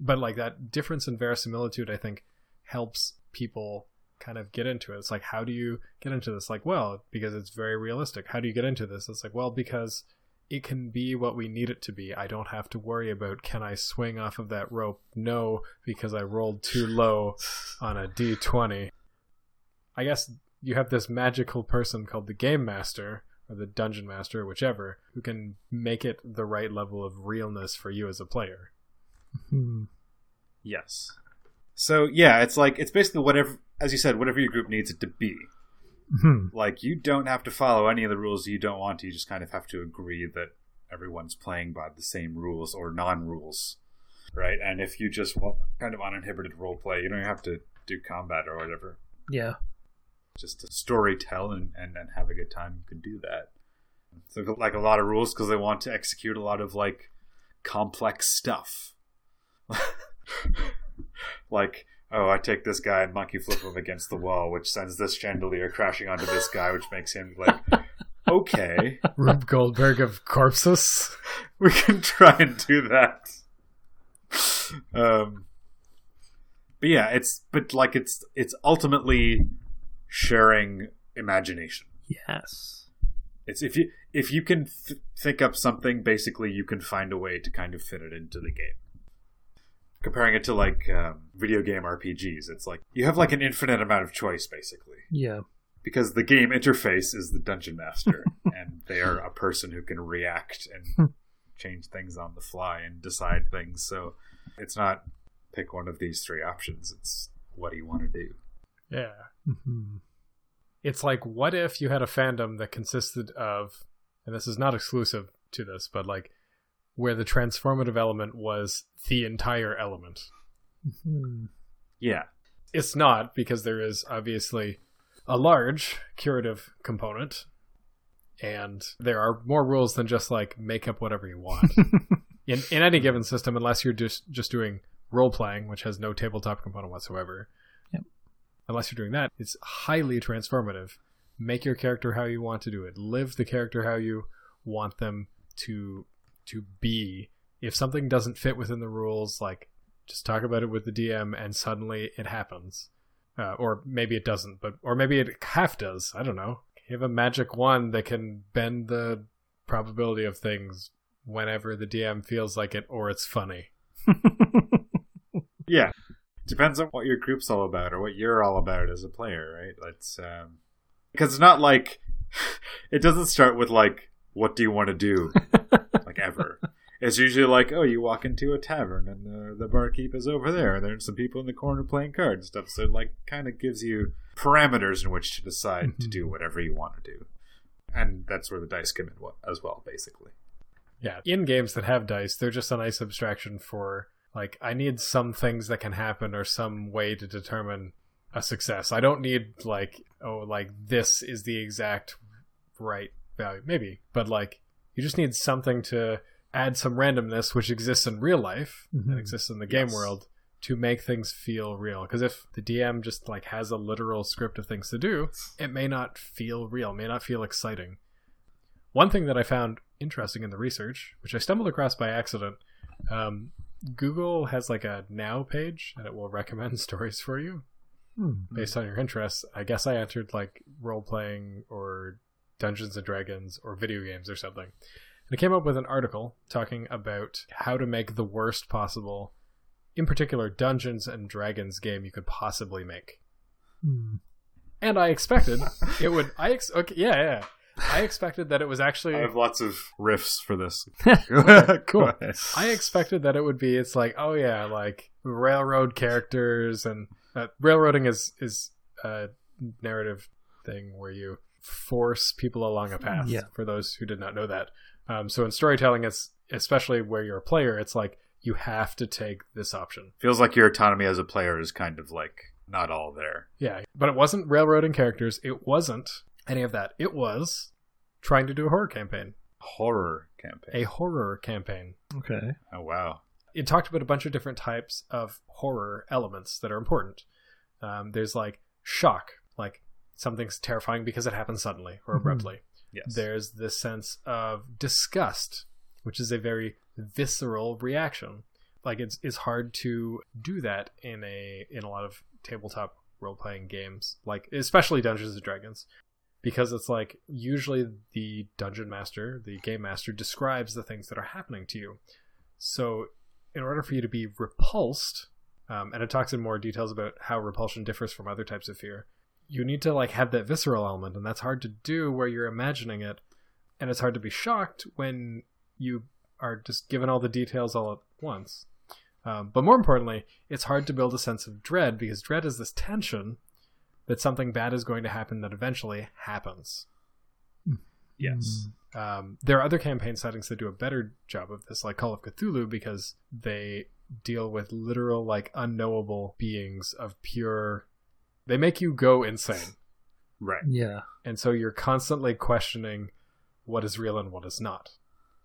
Speaker 3: but like that difference in verisimilitude i think helps people kind of get into it it's like how do you get into this like well because it's very realistic how do you get into this it's like well because it can be what we need it to be i don't have to worry about can i swing off of that rope no because i rolled too low on a d20 i guess you have this magical person called the game master or the dungeon master whichever who can make it the right level of realness for you as a player
Speaker 2: Hmm.
Speaker 1: Yes. So yeah, it's like it's basically whatever, as you said, whatever your group needs it to be.
Speaker 2: Hmm.
Speaker 1: Like you don't have to follow any of the rules you don't want to. You just kind of have to agree that everyone's playing by the same rules or non-rules, right? And if you just want kind of uninhibited role play, you don't have to do combat or whatever.
Speaker 2: Yeah.
Speaker 1: Just to story tell and, and, and have a good time. You can do that. So like a lot of rules because they want to execute a lot of like complex stuff. like oh i take this guy and monkey flip him against the wall which sends this chandelier crashing onto this guy which makes him like okay
Speaker 3: Rube Goldberg of Corpses.
Speaker 1: we can try and do that um but yeah it's but like it's it's ultimately sharing imagination
Speaker 2: Yes.
Speaker 1: it's if you if you can th- think up something basically you can find a way to kind of fit it into the game comparing it to like um, video game rpgs it's like you have like an infinite amount of choice basically
Speaker 2: Yeah.
Speaker 1: because the game interface is the dungeon master and they are a person who can react and change things on the fly and decide things so it's not pick one of these three options it's what do you want to do
Speaker 3: Yeah.
Speaker 2: hmm
Speaker 3: It's like, what if you had a fandom that consisted of, and this is not exclusive to this, but like where the transformative element was the entire element.
Speaker 2: Hmm.
Speaker 1: yeah
Speaker 3: It's not because there is obviously a large curative component, and there are more rules than just like make up whatever you want. in in any given system unless you're just just doing role playing which has no tabletop component whatsoever
Speaker 2: Yep.
Speaker 3: unless you're doing that it's highly transformative make your character how you want to do it live the character how you want them to to be if something doesn't fit within the rules like just talk about it with the dm and suddenly it happens uh, or maybe it doesn't but or maybe it half does i don't know you have a magic wand that can bend the probability of things whenever the DM feels like it or it's funny.
Speaker 1: Yeah. Depends on what your group's all about or what you're all about as a player, right? That's um because it's not like it doesn't start with like what do you want to do like ever. It's usually like, oh, you walk into a tavern and the, the barkeep is over there, and there's some people in the corner playing cards and stuff. So it like kind of gives you parameters in which to decide to do mm-hmm. whatever you want to do, and that's where the dice come in as well, basically.
Speaker 3: Yeah. In games that have dice, they're just a nice abstraction for Like I need some things that can happen or some way to determine a success. I don't need like oh like this is the exact right value. Maybe, but like you just need something to add some randomness which exists in real life
Speaker 2: Mhm.
Speaker 3: and exists in the game
Speaker 1: Yes.
Speaker 3: world to make things feel real. Because if the DM just like has a literal script of things to do, it may not feel real, may not feel exciting. One thing that I found interesting in the research, which I stumbled across by accident, um, Google has like a now page and it will recommend stories for you
Speaker 2: Hmm.
Speaker 3: based on your interests. I guess I entered like role playing or Dungeons and Dragons or video games or something. And I came up with an article talking about how to make the worst possible, in particular, Dungeons and Dragons game you could possibly make.
Speaker 2: Hmm.
Speaker 3: And I expected it would. I ex- okay, yeah, yeah. I expected that it was actually.
Speaker 1: I have lots of riffs for this.
Speaker 3: Cool. I expected that it would be. It's like, oh yeah, like railroad characters and uh, railroading is is a narrative thing where you force people along a path.
Speaker 2: Yeah.
Speaker 3: For those who did not know that, um, so in storytelling, it's especially where you're a player, it's like you have to take this option.
Speaker 1: Feels like your autonomy as a player is kind of like not all there.
Speaker 3: Yeah, but it wasn't railroading characters. It wasn't any of that. It was trying to do a horror campaign,
Speaker 1: Horror campaign.
Speaker 3: a horror campaign.
Speaker 2: Okay.
Speaker 1: Oh wow.
Speaker 3: it talked about a bunch of different types of horror elements that are important. Um, there's like shock, like something's terrifying because it happens suddenly or
Speaker 2: Mhm.
Speaker 3: abruptly.
Speaker 1: Yes.
Speaker 3: There's this sense of disgust, which is a very visceral reaction. Like it's it's hard to do that in a in a lot of tabletop role playing games, like especially Dungeons and Dragons, because it's like usually the dungeon master, the game master, describes the things that are happening to you. So in order for you to be repulsed, um, and it talks in more details about how repulsion differs from other types of fear, you need to like have that visceral element, and that's hard to do where you're imagining it, and it's hard to be shocked when you are just given all the details all at once. Um, but more importantly, it's hard to build a sense of dread because dread is this tension that something bad is going to happen that eventually happens.
Speaker 1: yes.
Speaker 3: Um, there are other campaign settings that do a better job of this, like Call of Cthulhu, because they deal with literal, like, unknowable beings of pure. They make you go insane.
Speaker 1: Right.
Speaker 2: Yeah.
Speaker 3: And so you're constantly questioning what is real and what is not.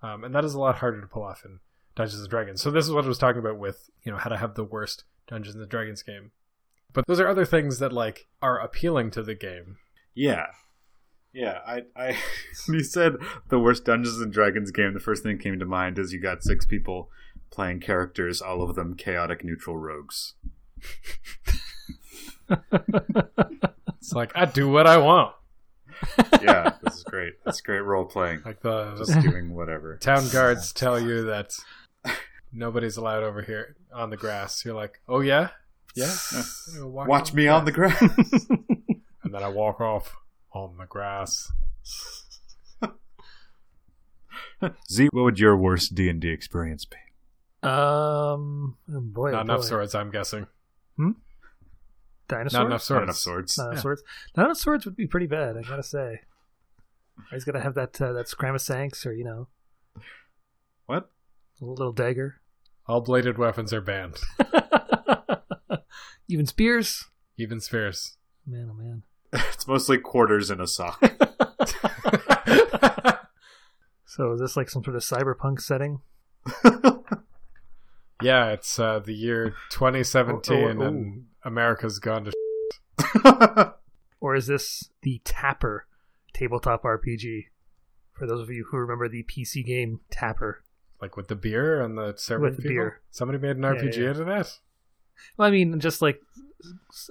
Speaker 3: Um, and that is a lot harder to pull off in Dungeons and Dragons. So this is what I was talking about with, you know, how to have the worst Dungeons and Dragons game. But those are other things that, like, are appealing to the game.
Speaker 1: Yeah. Yeah, I, I you said the worst Dungeons and Dragons game, the first thing that came to mind is you got six people playing characters, all of them chaotic neutral rogues.
Speaker 3: It's like, I do what I want.
Speaker 1: Yeah, this is great. That's great role playing.
Speaker 3: Like the,
Speaker 1: Just doing whatever.
Speaker 3: town guards tell you that nobody's allowed over here on the grass. You're like, oh yeah, yeah. Walk
Speaker 1: Watch
Speaker 3: on
Speaker 1: me on the
Speaker 3: grass. And then I walk off on the grass.
Speaker 1: Z, what would your worst D and D experience be?
Speaker 2: Um. Oh boy.
Speaker 3: Not
Speaker 2: oh
Speaker 3: enough swords. I'm guessing.
Speaker 2: Dinosaurs.
Speaker 3: Not enough
Speaker 1: Not
Speaker 3: swords.
Speaker 1: enough swords.
Speaker 2: Not enough
Speaker 3: Yeah.
Speaker 2: swords. Not enough swords would be pretty bad. I gotta say. He's gotta have that uh, that Scramasax or you know
Speaker 1: What?
Speaker 2: a little dagger.
Speaker 3: All bladed weapons are banned.
Speaker 2: Even spears.
Speaker 3: Even spears.
Speaker 2: Man, oh man.
Speaker 1: It's mostly quarters in a sock.
Speaker 2: So is this like some sort of cyberpunk setting?
Speaker 3: yeah, it's uh, the year 2017,
Speaker 2: Oh, oh, oh.
Speaker 3: and America's gone to. shit.
Speaker 2: Or is this the Tapper tabletop RPG? For those of you who remember the PC game Tapper.
Speaker 3: Like with the beer and the serving
Speaker 2: With the
Speaker 3: people?
Speaker 2: beer.
Speaker 3: Somebody made an
Speaker 2: Yeah,
Speaker 3: RPG
Speaker 2: yeah.
Speaker 3: out of that?
Speaker 2: Well, I mean, just like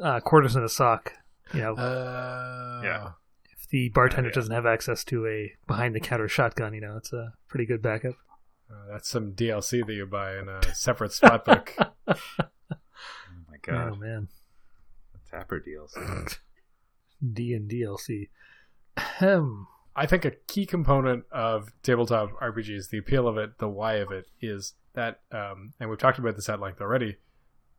Speaker 2: uh, quarters in a sock. You know,
Speaker 3: Uh,
Speaker 1: Yeah.
Speaker 2: if the bartender
Speaker 1: yeah.
Speaker 2: doesn't have access to a behind the counter shotgun, you know, it's a pretty good backup.
Speaker 3: Uh, that's some DLC that you buy in a separate spot book.
Speaker 1: oh
Speaker 2: Oh
Speaker 1: god.
Speaker 2: man,
Speaker 1: Tapper deals.
Speaker 2: D and DLC. Ahem.
Speaker 3: I think a key component of tabletop RPGs, the appeal of it, the why of it, is that, um, and we've talked about this at length already,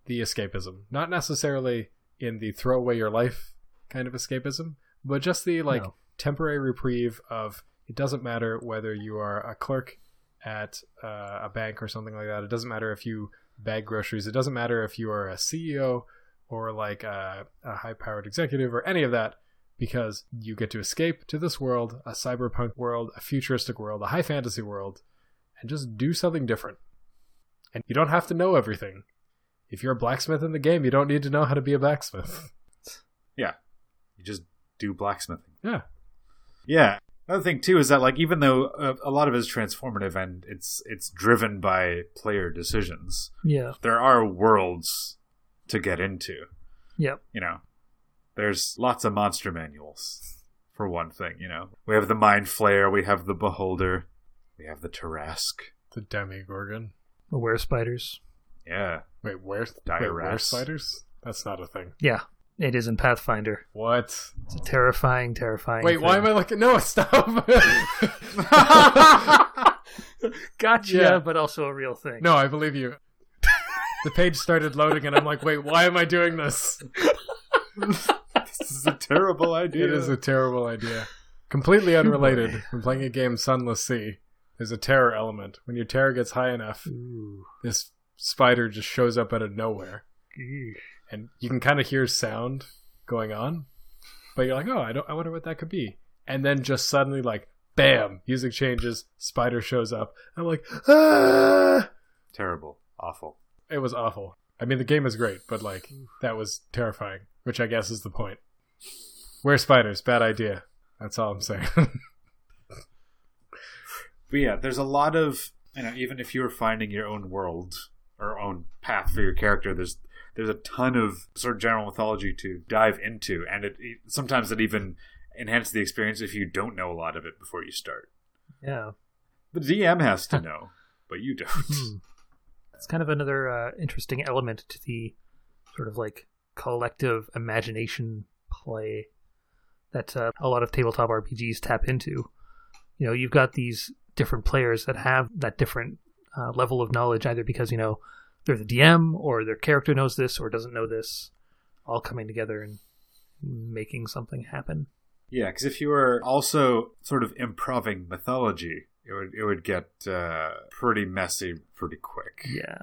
Speaker 3: the escapism. Not necessarily in the throw away your life kind of escapism, but just the like
Speaker 2: No.
Speaker 3: temporary reprieve of it doesn't matter whether you are a clerk at uh, a bank or something like that. It doesn't matter if you bag groceries. It doesn't matter if you are a CEO or like a, a high powered executive or any of that because you get to escape to this world, a cyberpunk world, a futuristic world, a high fantasy world, and just do something different. And you don't have to know everything. If you're a blacksmith in the game, you don't need to know how to be a blacksmith. Yeah.
Speaker 1: You just do blacksmithing.
Speaker 3: Yeah.
Speaker 1: Yeah. Another thing too is that like even though a, a lot of it is transformative and it's it's driven by player decisions,
Speaker 2: Yeah.
Speaker 1: there are worlds to get into.
Speaker 2: Yep.
Speaker 1: You know, there's lots of monster manuals for one thing. You know, we have the Mind Flayer, we have the Beholder, we have the Tarrasque.
Speaker 3: The Demogorgon.
Speaker 2: The were spiders.
Speaker 1: Yeah,
Speaker 3: Wait, where?
Speaker 1: Dire
Speaker 3: Wait, where spiders? That's not a thing.
Speaker 2: Yeah. It is in Pathfinder.
Speaker 3: What?
Speaker 2: It's a terrifying, terrifying.
Speaker 3: Wait, why am I looking? No, stop.
Speaker 2: Gotcha,
Speaker 3: Yeah.
Speaker 2: but also a real thing.
Speaker 3: no, I believe you. The page started loading, and I'm like, wait, why am I doing this?
Speaker 1: this is a terrible idea.
Speaker 3: It is a terrible idea. Completely unrelated. When playing a game Sunless Sea, there's a terror element. When your terror gets high enough,
Speaker 2: Ooh.
Speaker 3: this spider just shows up out of nowhere,
Speaker 2: Eesh.
Speaker 3: And you can kind of hear sound going on, but you're like, oh, I don't. I wonder what that could be. And then just suddenly, like, bam, music changes, spider shows up. I'm like, ah!
Speaker 1: terrible, awful.
Speaker 3: It was awful. I mean, the game is great, but like, that was terrifying, which I guess is the point. Where spiders? Bad idea. That's all I'm saying.
Speaker 1: But yeah, there's a lot of you know, even if you were finding your own world or own path for your character, there's there's a ton of sort of general mythology to dive into, and it, it sometimes it even enhances the experience if you don't know a lot of it before you start.
Speaker 2: Yeah.
Speaker 1: The DM has to know, but you don't.
Speaker 2: Hmm. It's kind of another uh, interesting element to the sort of like collective imagination play that uh, a lot of tabletop RPGs tap into. You know, you've got these different players that have that different uh, level of knowledge, either because you know they're the DM or their character knows this or doesn't know this, all coming together and making something happen.
Speaker 1: Yeah, because if you were also sort of improving mythology, it would it would get uh, pretty messy pretty quick.
Speaker 2: Yeah.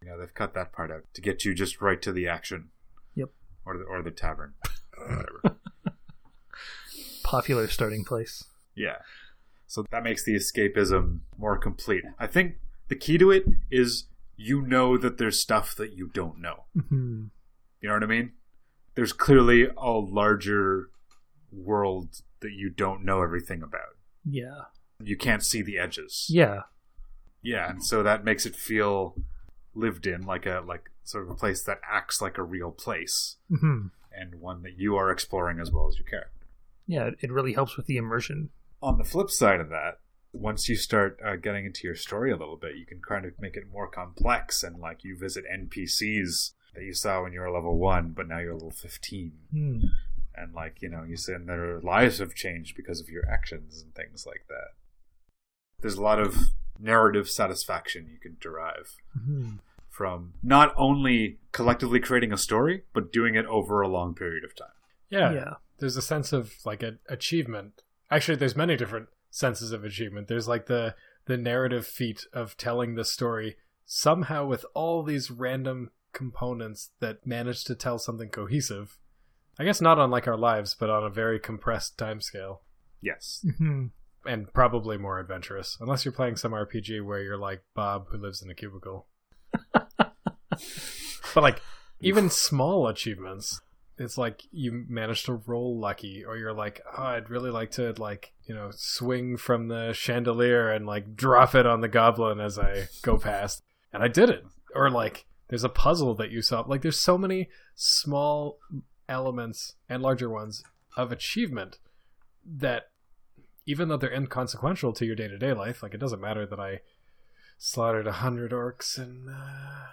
Speaker 1: You know, they've cut that part out to get you just right to the action.
Speaker 2: Yep.
Speaker 1: Or the or the tavern. Whatever.
Speaker 2: Popular starting place.
Speaker 1: yeah. So that makes the escapism more complete. I think the key to it is you know that there's stuff that you don't know.
Speaker 2: hmm
Speaker 1: You know what I mean? There's clearly a larger world that you don't know everything about.
Speaker 2: Yeah.
Speaker 1: You can't see the edges.
Speaker 2: Yeah.
Speaker 1: Yeah, and so that makes it feel lived in, like a like sort of a place that acts like a real place,
Speaker 2: hmm
Speaker 1: and one that you are exploring as well as your character.
Speaker 2: Yeah, it really helps with the immersion.
Speaker 1: On the flip side of that, once you start uh, getting into your story a little bit, you can kind of make it more complex, and like you visit NPCs that you saw when you were level one, but now you're level fifteen,
Speaker 2: Hmm.
Speaker 1: and like you know, you said their lives have changed because of your actions and things like that. There's a lot of narrative satisfaction you can derive
Speaker 2: Mhm.
Speaker 1: from not only collectively creating a story, but doing it over a long period of time.
Speaker 3: yeah.
Speaker 2: Yeah.
Speaker 3: There's a sense of like an achievement. Actually, there's many different senses of achievement. There's like the the narrative feat of telling the story somehow with all these random components that manage to tell something cohesive. I guess not on like our lives, but on a very compressed timescale.
Speaker 1: Yes.
Speaker 2: Mhm.
Speaker 3: and probably more adventurous, unless you're playing some RPG where you're like Bob who lives in a cubicle. but like even small achievements, it's like you managed to roll lucky, or you're like, oh, I'd really like to like you know swing from the chandelier and like drop it on the goblin as I go past, and I did it. Or like there's a puzzle that you solve. Like there's so many small elements and larger ones of achievement that even though they're inconsequential to your day to day life, like it doesn't matter that I slaughtered a hundred orcs and uh...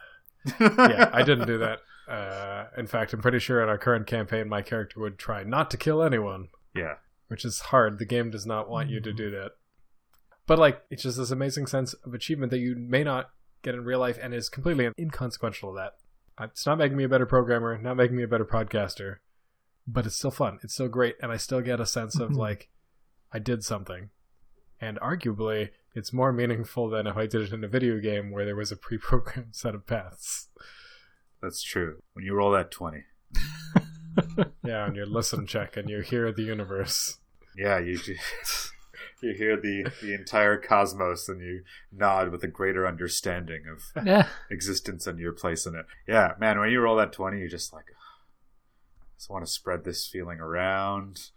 Speaker 3: yeah, I didn't do that. Uh, in fact, I'm pretty sure in our current campaign, my character would try not to kill anyone,
Speaker 1: Yeah.
Speaker 3: which is hard. The game does not want you to do that. But like, it's just this amazing sense of achievement that you may not get in real life, and is completely inconsequential to that. Uh, It's not making me a better programmer, not making me a better podcaster, but it's still fun. It's still great, and I still get a sense of like I did something, And arguably, it's more meaningful than if I did it in a video game where there was a pre programmed set of paths.
Speaker 1: That's true. When you roll that 20.
Speaker 3: Yeah, and your listen check and you hear the universe.
Speaker 1: Yeah, you you hear the the entire cosmos and you nod with a greater understanding of
Speaker 2: Yeah.
Speaker 1: existence and your place in it. Yeah, man, when you roll that 20, you're just like just want to spread this feeling around.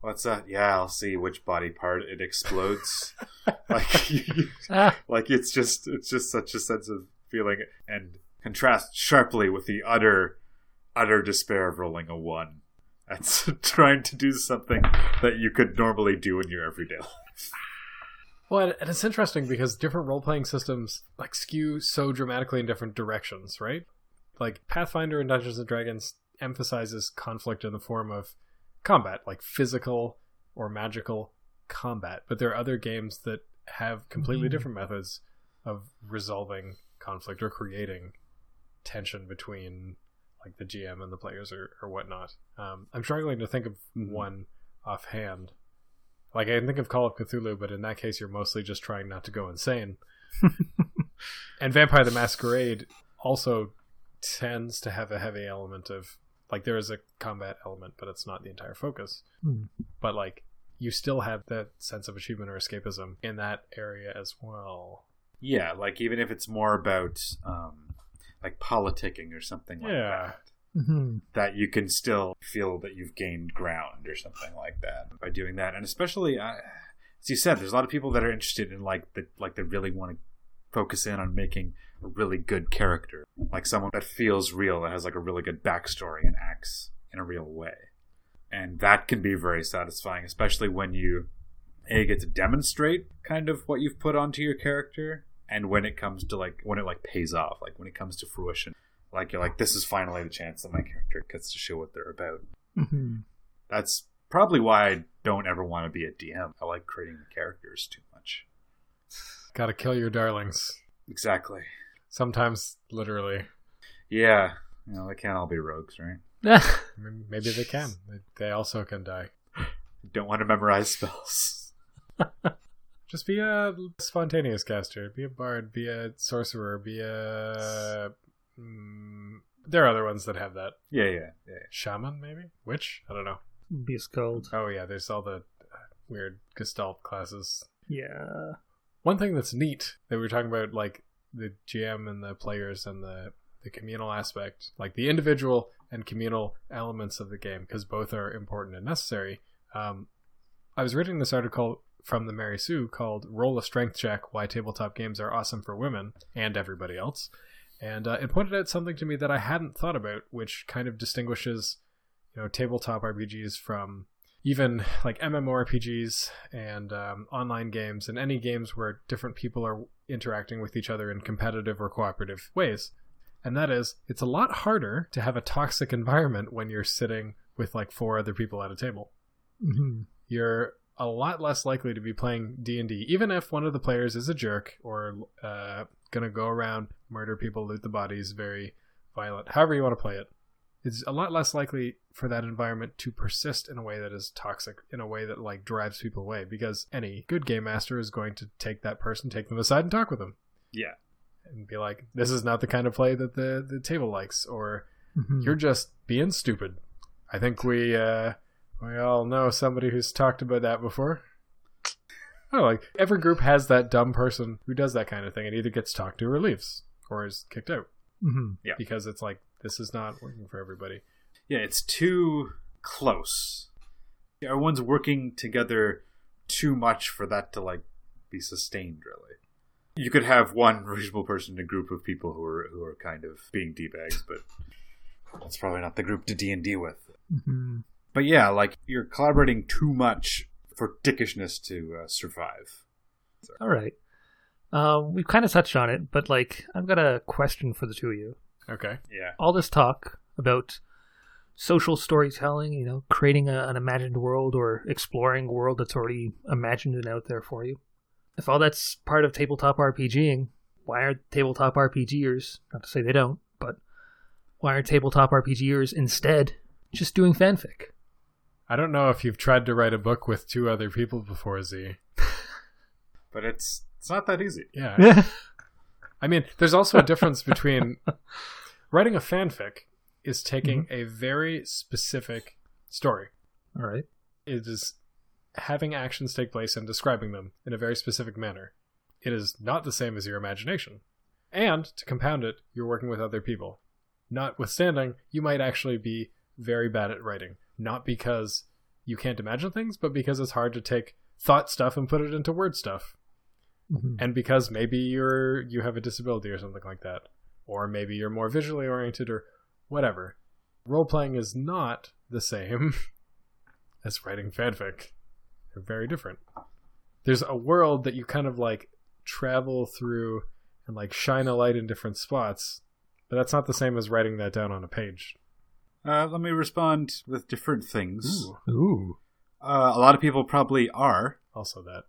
Speaker 1: What's that? Yeah, I'll see which body part it explodes. like
Speaker 2: Ah,
Speaker 1: like it's just it's just such a sense of feeling and contrasts sharply with the utter utter despair of rolling a one that's trying to do something that you could normally do in your everyday life
Speaker 3: Well, and it's interesting because different role playing systems like skew so dramatically in different directions, right? Like Pathfinder and Dungeons and Dragons emphasizes conflict in the form of combat, like physical or magical combat. But there are other games that have completely
Speaker 2: Mhm.
Speaker 3: different methods of resolving conflict or creating tension between like the GM and the players or, or whatnot. Um, I'm struggling to think of
Speaker 1: Mhm.
Speaker 3: one offhand. Like I can think of Call of Cthulhu, but in that case, you're mostly just trying not to go insane. and Vampire the Masquerade also tends to have a heavy element of like there is a combat element, but it's not the entire focus.
Speaker 2: Hmm.
Speaker 3: But like you still have that sense of achievement or escapism in that area as well.
Speaker 1: yeah like even if it's more about um like politicking or something like
Speaker 3: Yeah.
Speaker 1: that
Speaker 2: mhm.
Speaker 1: that you can still feel that you've gained ground or something like that by doing that and especially uh, as you said there's a lot of people that are interested in like the like they really want to focus in on making a really good character like someone that feels real that has like a really good backstory and acts in a real way. And that can be very satisfying especially when you a get to demonstrate kind of what you've put onto your character and when it comes to like when it like pays off like when it comes to fruition. Like you're like this is finally the chance that my character gets to show what they're about.
Speaker 2: Mhm.
Speaker 1: that's probably why i don't ever want to be a dm i like creating the characters too
Speaker 3: Gotta kill your darlings.
Speaker 1: exactly
Speaker 3: Sometimes literally.
Speaker 1: yeah you know they can't all be rogues right
Speaker 2: Ah,
Speaker 3: I mean, Maybe they can. They- They also can die.
Speaker 1: don't want to memorize spells
Speaker 3: Just be a spontaneous caster. Be a bard. Be a sorcerer. Be a. Mm, there are other ones that have that.
Speaker 1: yeah yeah yeah, yeah.
Speaker 3: Shaman, maybe? Witch? I don't know.
Speaker 2: Be a skald.
Speaker 3: Oh, yeah, there's all the uh, weird Gestalt classes.
Speaker 2: Yeah.
Speaker 3: One thing that's neat that we were talking about, like the GM and the players and the, the communal aspect, like the individual and communal elements of the game, because both are important and necessary. Um, I was reading this article from the Mary Sue called Roll a Strength Check Why Tabletop Games Are Awesome for Women and Everybody Else. And uh, it pointed out something to me that I hadn't thought about, which kind of distinguishes, you know, tabletop RPGs from even like MMORPGs and um, online games and any games where different people are interacting with each other in competitive or cooperative ways. And that is, it's a lot harder to have a toxic environment when you're sitting with like four other people at a table.
Speaker 2: hmm
Speaker 3: You're a lot less likely to be playing D&D even if one of the players is a jerk or uh, gonna go around murder people loot the bodies very violent however you want to play it it's a lot less likely for that environment to persist in a way that is toxic in a way that like drives people away because any good game master is going to take that person take them aside and talk with them
Speaker 1: yeah
Speaker 3: and be like this is not the kind of play that the the table likes or
Speaker 2: Mhm.
Speaker 3: you're just being stupid. I think we uh we all know somebody who's talked about that before. Oh, like every group has that dumb person who does that kind of thing and either gets talked to or leaves or is kicked out
Speaker 2: Mhm.
Speaker 1: Yeah.
Speaker 3: because it's like this is not working for everybody.
Speaker 1: Yeah, it's too close. Everyone's working together too much for that to like be sustained. Really, you could have one reasonable person in a group of people who are who are kind of being d bags, but that's probably not the group to D and D with.
Speaker 2: Mhm.
Speaker 1: But yeah, like you're collaborating too much for dickishness to uh, survive.
Speaker 2: All right. Um, we've kind of touched on it, but like, I've got a question for the two of you.
Speaker 3: Okay.
Speaker 1: Yeah,
Speaker 2: All this talk about social storytelling, you know, creating a, an imagined world or exploring a world that's already imagined and out there for you. If all that's part of tabletop RPGing, why aren't tabletop RPGers, not to say they don't, but why aren't tabletop RPGers instead just doing fanfic?
Speaker 3: I don't know if you've tried to write a book with two other people before, Z.
Speaker 1: but it's it's not that easy.
Speaker 3: Yeah.
Speaker 2: Yeah.
Speaker 3: I mean, there's also a difference between writing a fanfic is taking mm-hmm. a very specific story.
Speaker 2: All right.
Speaker 3: It is having actions take place and describing them in a very specific manner. It is not the same as your imagination. And to compound it, you're working with other people. Notwithstanding, you might actually be very bad at writing. Not because you can't imagine things, but because it's hard to take thought stuff and put it into word stuff.
Speaker 2: Mhm.
Speaker 3: And because maybe you're you have a disability or something like that. Or maybe you're more visually oriented or whatever. Role playing is not the same as writing fanfic. They're very different. There's a world that you kind of like travel through and like shine a light in different spots, but that's not the same as writing that down on a page.
Speaker 1: Uh, let me respond with different things.
Speaker 3: Ooh.
Speaker 2: Ooh.
Speaker 1: Uh, a lot of people probably are.
Speaker 3: Also that.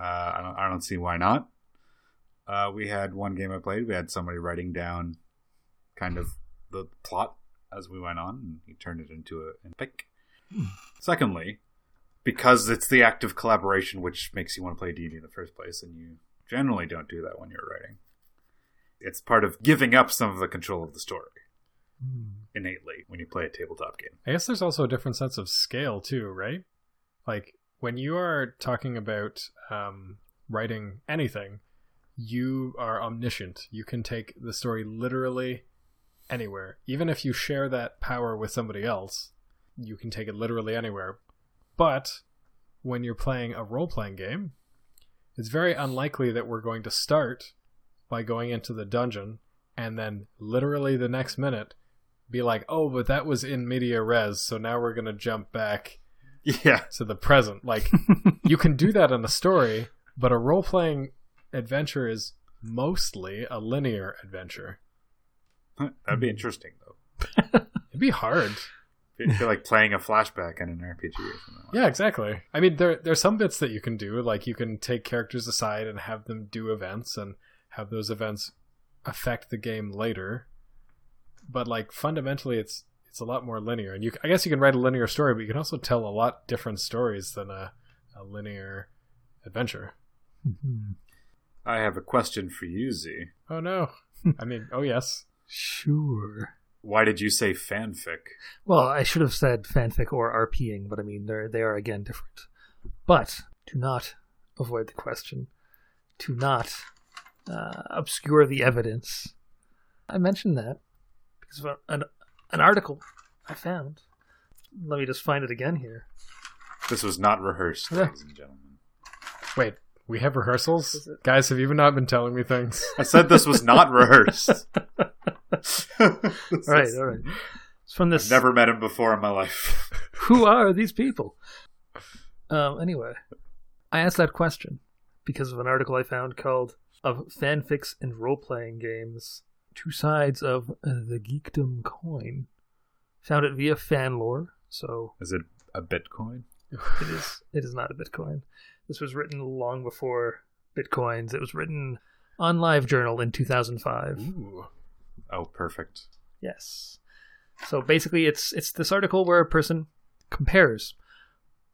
Speaker 1: Uh, I don't. I don't see why not. Uh, we had one game I played. We had somebody writing down kind of the plot as we went on, and he turned it into a an epic. Secondly, because it's the act of collaboration which makes you want to play D&D in the first place, and you generally don't do that when you're writing. It's part of giving up some of the control of the story
Speaker 2: Hmm.
Speaker 1: innately when you play a tabletop game.
Speaker 3: I guess there's also a different sense of scale too, right? Like when you are talking about um, writing anything, you are omniscient. You can take the story literally anywhere. Even if you share that power with somebody else, you can take it literally anywhere. But when you're playing a role playing game, it's very unlikely that we're going to start by going into the dungeon and then literally the next minute be like, oh, but that was in media res, so now we're going to jump back
Speaker 1: Yeah,
Speaker 3: to the present. Like, you can do that in a story, but a role playing adventure is mostly a linear adventure.
Speaker 1: that'd be interesting though.
Speaker 3: It'd be hard.
Speaker 1: It'd feel like playing a flashback in an RPG or something. Like
Speaker 3: Yeah, exactly. I mean, there there's some bits that you can do, like you can take characters aside and have them do events and have those events affect the game later. But like fundamentally, it's it's a lot more linear, and you I guess you can write a linear story, but you can also tell a lot different stories than a, a linear adventure.
Speaker 2: Mhm.
Speaker 1: I have a question for you, Z.
Speaker 3: Oh no! I mean, oh yes.
Speaker 2: Sure.
Speaker 1: Why did you say fanfic?
Speaker 2: Well, I should have said fanfic or RPing, but I mean they're they are again different. But do not avoid the question, Do not uh, obscure the evidence, I mentioned that because of an an article I found. Let me just find it again here.
Speaker 1: This was not rehearsed,
Speaker 2: Yeah.
Speaker 1: ladies and gentlemen.
Speaker 3: Wait, we have rehearsals, guys. Have you not been telling me things?
Speaker 1: I said this was not rehearsed.
Speaker 2: All right, all right. It's from this.
Speaker 1: I've never met him before in my life.
Speaker 2: Who are these people? Um, anyway, I asked that question because of an article I found called "Of Fanfics and Role Playing Games: Two Sides of uh, the Geekdom Coin." Found it via Fanlore, so
Speaker 1: Is it a Bitcoin?
Speaker 2: it is it is not a Bitcoin. This was written long before Bitcoins. It was written on LiveJournal in 2005.
Speaker 3: Ooh.
Speaker 1: Oh, perfect.
Speaker 2: Yes. So basically, it's it's this article where a person compares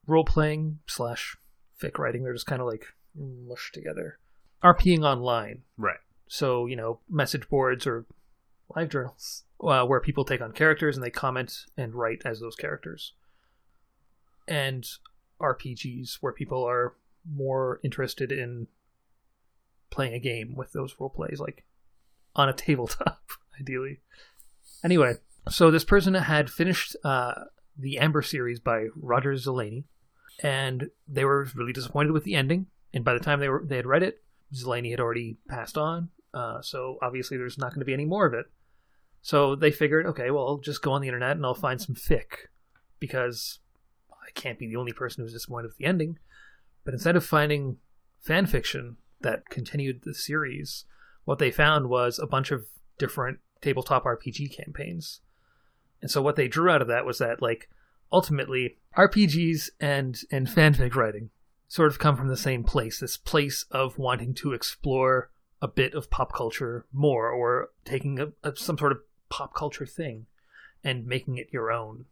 Speaker 2: role playing slash fic writing. They're just kind of like mushed together. RPing online.
Speaker 1: Right.
Speaker 2: So you know, message boards or live journals uh, where people take on characters and they comment and write as those characters. And RPGs where people are more interested in playing a game with those role plays, like on a tabletop, ideally. Anyway, so this person had finished uh, the Amber series by Roger Zelazny, and they were really disappointed with the ending. And by the time they were they had read it, Zelazny had already passed on. Uh, so obviously, there's not going to be any more of it. So they figured, okay, well, I'll just go on the internet and I'll find some fic because I can't be the only person who's disappointed with the ending. But instead of finding fan fiction that continued the series, what they found was a bunch of different tabletop RPG campaigns. And so what they drew out of that was that like ultimately RPGs and and fanfic writing sort of come from the same place, this place of wanting to explore a bit of pop culture more or taking a, a, some sort of pop culture thing and making it your own.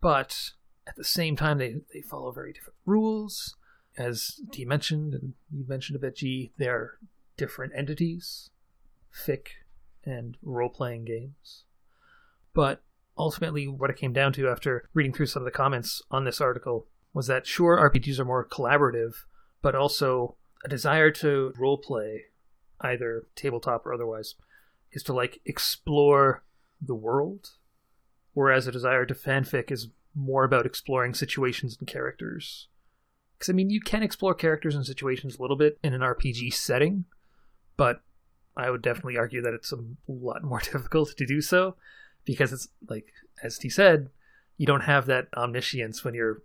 Speaker 2: But at the same time they, they follow very different rules. as T mentioned, and you mentioned a bit, G, they're different entities, fic and role playing games. But ultimately, what it came down to after reading through some of the comments on this article was that sure, RPGs are more collaborative, but also a desire to role play, either tabletop or otherwise, is to like explore the world, whereas a desire to fanfic is more about exploring situations and characters. Because I mean, you can explore characters and situations a little bit in an RPG setting, but I would definitely argue that it's a lot more difficult to do so because it's like, as T said, you don't have that omniscience when you're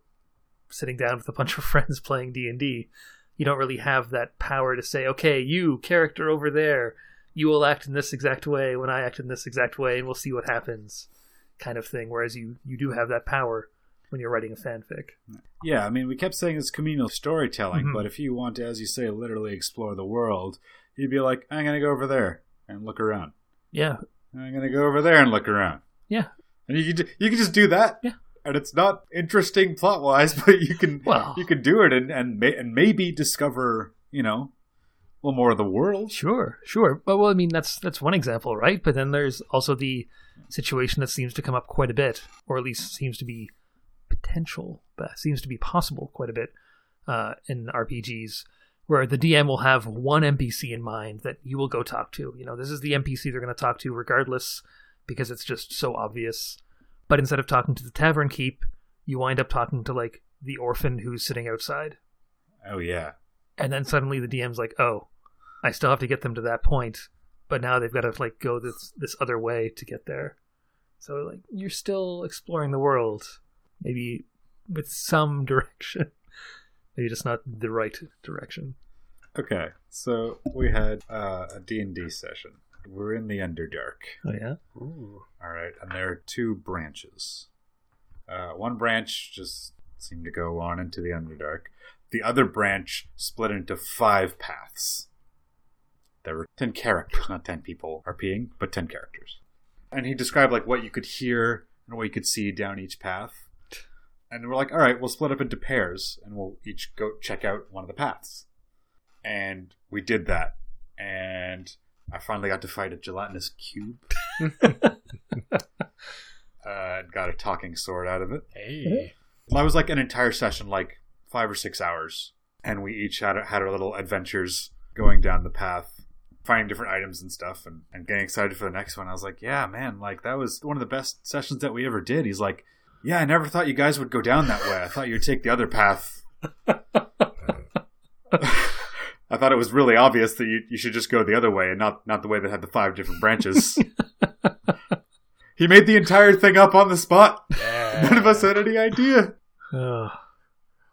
Speaker 2: sitting down with a bunch of friends playing D and D. You don't really have that power to say, okay, you character over there, you will act in this exact way when I act in this exact way, and we'll see what happens, kind of thing. Whereas you you do have that power when you're writing a fanfic.
Speaker 1: Yeah, I mean, we kept saying it's communal storytelling,
Speaker 2: Mhm.
Speaker 1: but if you want to, as you say, literally explore the world, you'd be like, I'm going to go over there and look around.
Speaker 2: Yeah,
Speaker 1: I'm going to go over there and look around.
Speaker 2: yeah.
Speaker 1: And you could you could just do that.
Speaker 2: Yeah.
Speaker 1: And it's not interesting plot wise, but you can
Speaker 2: Well,
Speaker 1: you can do it and and, may, and maybe discover you know a little more of the world.
Speaker 2: Sure, sure. But well, I mean, that's that's one example, right? But then there's also the situation that seems to come up quite a bit, or at least seems to be potential, but seems to be possible quite a bit uh, in RPGs, where the DM will have one NPC in mind that you will go talk to. You know, this is the NPC they're going to talk to regardless, because it's just so obvious. But instead of talking to the tavern keep, you wind up talking to like the orphan who's sitting outside
Speaker 1: Oh yeah.
Speaker 2: and then suddenly the DM's like, "Oh, I still have to get them to that point, but now they've got to like go this this other way to get there." So like you're still exploring the world, maybe with some direction, maybe just not the right direction.
Speaker 1: Okay, so we had uh, a D and D session. We're in the Underdark.
Speaker 2: Oh yeah,
Speaker 3: Ooh.
Speaker 1: All right, and there are two branches. Uh, one branch just seemed to go on into the Underdark. The other branch split into five paths. There were ten characters, not ten people RPing, but ten characters. And he described like what you could hear and what you could see down each path. And we're like, all right, we'll split up into pairs, and we'll each go check out one of the paths. And we did that, and I finally got to fight a gelatinous cube uh, got a talking sword out of it.
Speaker 3: Hey.
Speaker 1: That was like an entire session, like five or six hours, and we each had had our little adventures going down the path, finding different items and stuff, and, and getting excited for the next one. I was like, "Yeah, man! Like that was one of the best sessions that we ever did." He's like, "Yeah, I never thought you guys would go down that way. I thought you'd take the other path." I thought it was really obvious that you, you should just go the other way and not not the way that had the five different branches. he made the entire thing up on the spot.
Speaker 3: Yeah.
Speaker 1: None of us had any idea.
Speaker 2: Ugh.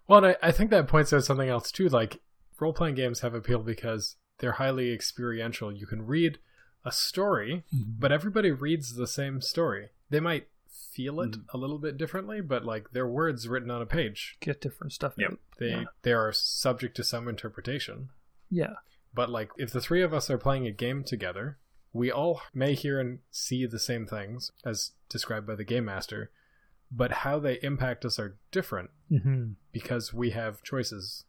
Speaker 3: Well, and I, I think that points out something else too. Like role playing games have appeal because they're highly experiential. You can read a story, but everybody reads the same story. They might feel it
Speaker 1: Mhm.
Speaker 3: a little bit differently, but like they're words written on a page.
Speaker 2: get different stuff.
Speaker 1: Yep.
Speaker 3: They
Speaker 2: Yeah.
Speaker 3: they are subject to some interpretation.
Speaker 2: Yeah,
Speaker 3: But like if the three of us are playing a game together, we all may hear and see the same things as described by the game master, but how they impact us are different
Speaker 2: hmm
Speaker 3: because we have choices.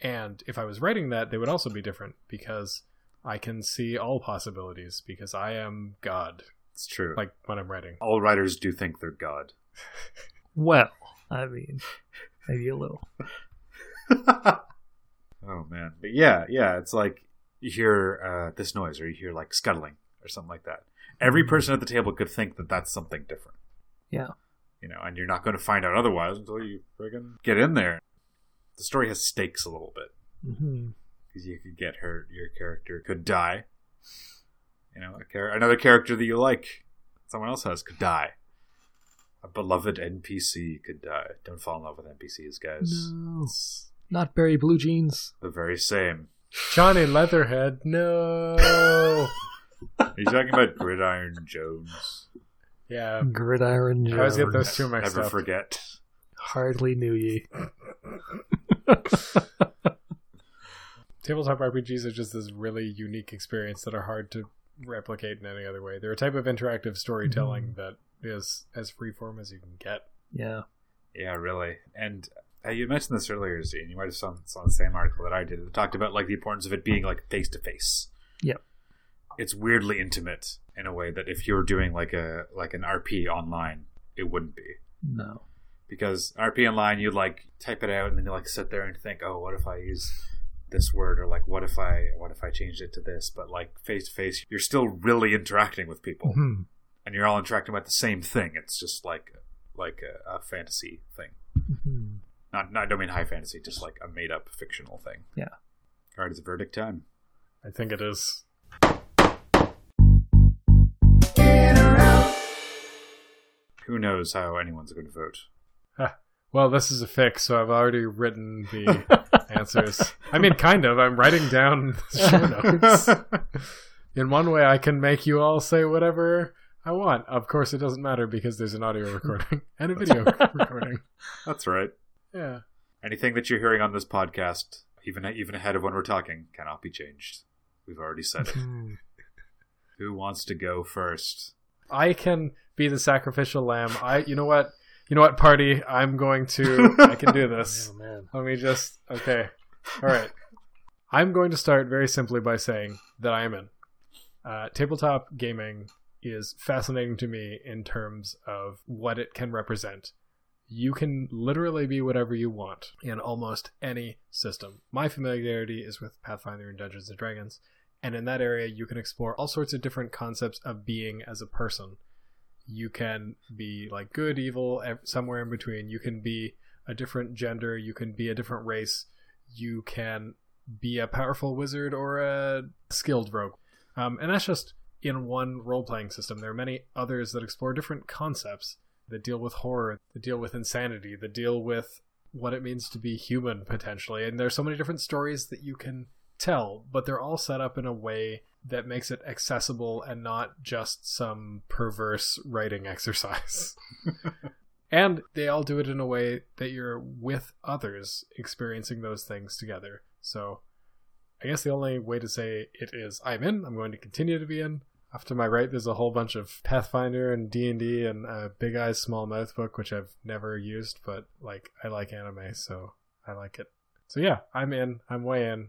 Speaker 3: And if I was writing that, they would also be different because I can see all possibilities because I am God.
Speaker 1: It's true. Like
Speaker 3: Like when I'm writing.
Speaker 1: all writers do think they're God.
Speaker 2: Well, I mean, maybe a little.
Speaker 1: oh man, but yeah, yeah, it's like you hear uh, this noise, or you hear like scuttling, or something like that. Every person at the table could think that that's something different.
Speaker 2: Yeah.
Speaker 1: you know, and you're not going to find out otherwise until you friggin' get in there. The story has stakes a little bit because you could get hurt. Your character could die. You know, a char- another character that you like, someone else has, could die. A beloved NPC could die. Don't fall in love with NPCs, guys.
Speaker 2: No,
Speaker 1: It's
Speaker 2: not Barry Blue Jeans.
Speaker 1: the very same.
Speaker 3: Johnny Leatherhead, no.
Speaker 1: Are you talking about Gridiron Jones?
Speaker 3: yeah.
Speaker 2: Gridiron Jones.
Speaker 3: I always get those two mixed
Speaker 1: Never
Speaker 3: up.
Speaker 1: forget.
Speaker 2: Hardly knew ye.
Speaker 3: Tabletop RPGs are just this really unique experience that are hard to replicate in any other way. They're a type of interactive storytelling mm-hmm. that is as freeform as you can get.
Speaker 2: Yeah.
Speaker 1: Yeah, really. And Uh, you mentioned this earlier, Z, and you might have saw, saw the same article that I did. It talked about like the importance of it being like face to face.
Speaker 2: Yep.
Speaker 1: It's weirdly intimate in a way that if you're doing like a like an RP online, it wouldn't be.
Speaker 2: No.
Speaker 1: Because RP online, you like type it out and then you like sit there and think, oh, what if I use this word or like what if I what if I changed it to this? But like face to face, you're still really interacting with people,
Speaker 2: Mhm.
Speaker 1: and you're all interacting about the same thing. It's just like like a, a fantasy thing.
Speaker 2: Mhm.
Speaker 1: Not, not I don't mean high fantasy, just like a made up fictional thing.
Speaker 2: Yeah.
Speaker 1: All right, it's verdict time.
Speaker 3: I think it is.
Speaker 1: Who knows how anyone's going to vote?
Speaker 3: Well, this is a fix, so I've already written the answers. I mean, kind of. I'm writing down show notes. In one way, I can make you all say whatever I want. Of course, it doesn't matter because there's an audio recording and a video recording.
Speaker 1: That's right.
Speaker 3: Yeah.
Speaker 1: Anything that you're hearing on this podcast, even even ahead of when we're talking, cannot be changed. We've already said it. Who wants to go first?
Speaker 3: I can be the sacrificial lamb. I, you know what? You know what, party? I'm going to. I can do this.
Speaker 2: Oh man.
Speaker 3: Let me just. Okay. All right. I'm going to start very simply by saying that I am in. Uh, tabletop gaming is fascinating to me in terms of what it can represent. You can literally be whatever you want in almost any system. My familiarity is with Pathfinder and Dungeons and Dragons, and in that area, you can explore all sorts of different concepts of being as a person. You can be like good, evil, somewhere in between. You can be a different gender. You can be a different race. You can be a powerful wizard or a skilled rogue. Um, and that's just in one role playing system. There are many others that explore different concepts that deal with horror, that deal with insanity, that deal with what it means to be human potentially. And there's so many different stories that you can tell, but they're all set up in a way that makes it accessible and not just some perverse writing exercise. and they all do it in a way that you're with others experiencing those things together. So I guess the only way to say it is I'm in. I'm going to continue to be in. Off to my right, there's a whole bunch of Pathfinder and D and D and uh, Big Eyes Small Mouth book, which I've never used, but like I like anime, so I like it. So yeah, I'm in. I'm way in.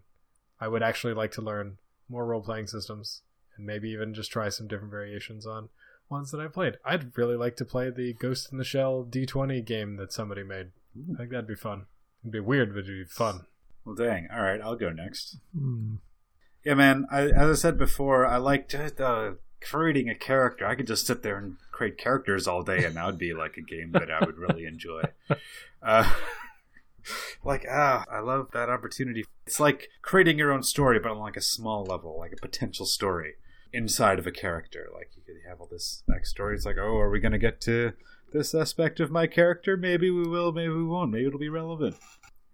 Speaker 3: I would actually like to learn more role playing systems and maybe even just try some different variations on ones that I played. I'd really like to play the Ghost in the Shell D20 game that somebody made. I think that'd be fun. It'd be weird, but it'd be fun.
Speaker 1: Well, dang. All right, I'll go next.
Speaker 2: Hmm.
Speaker 1: Yeah, man. I, as I said before, I like uh, creating a character. I could just sit there and create characters all day, and that would be like a game that I would really enjoy. Uh, like ah, I love that opportunity. It's like creating your own story, but on like a small level, like a potential story inside of a character. Like you could have all this backstory. It's like, oh, are we going to get to this aspect of my character? Maybe we will. Maybe we won't. Maybe it'll be relevant.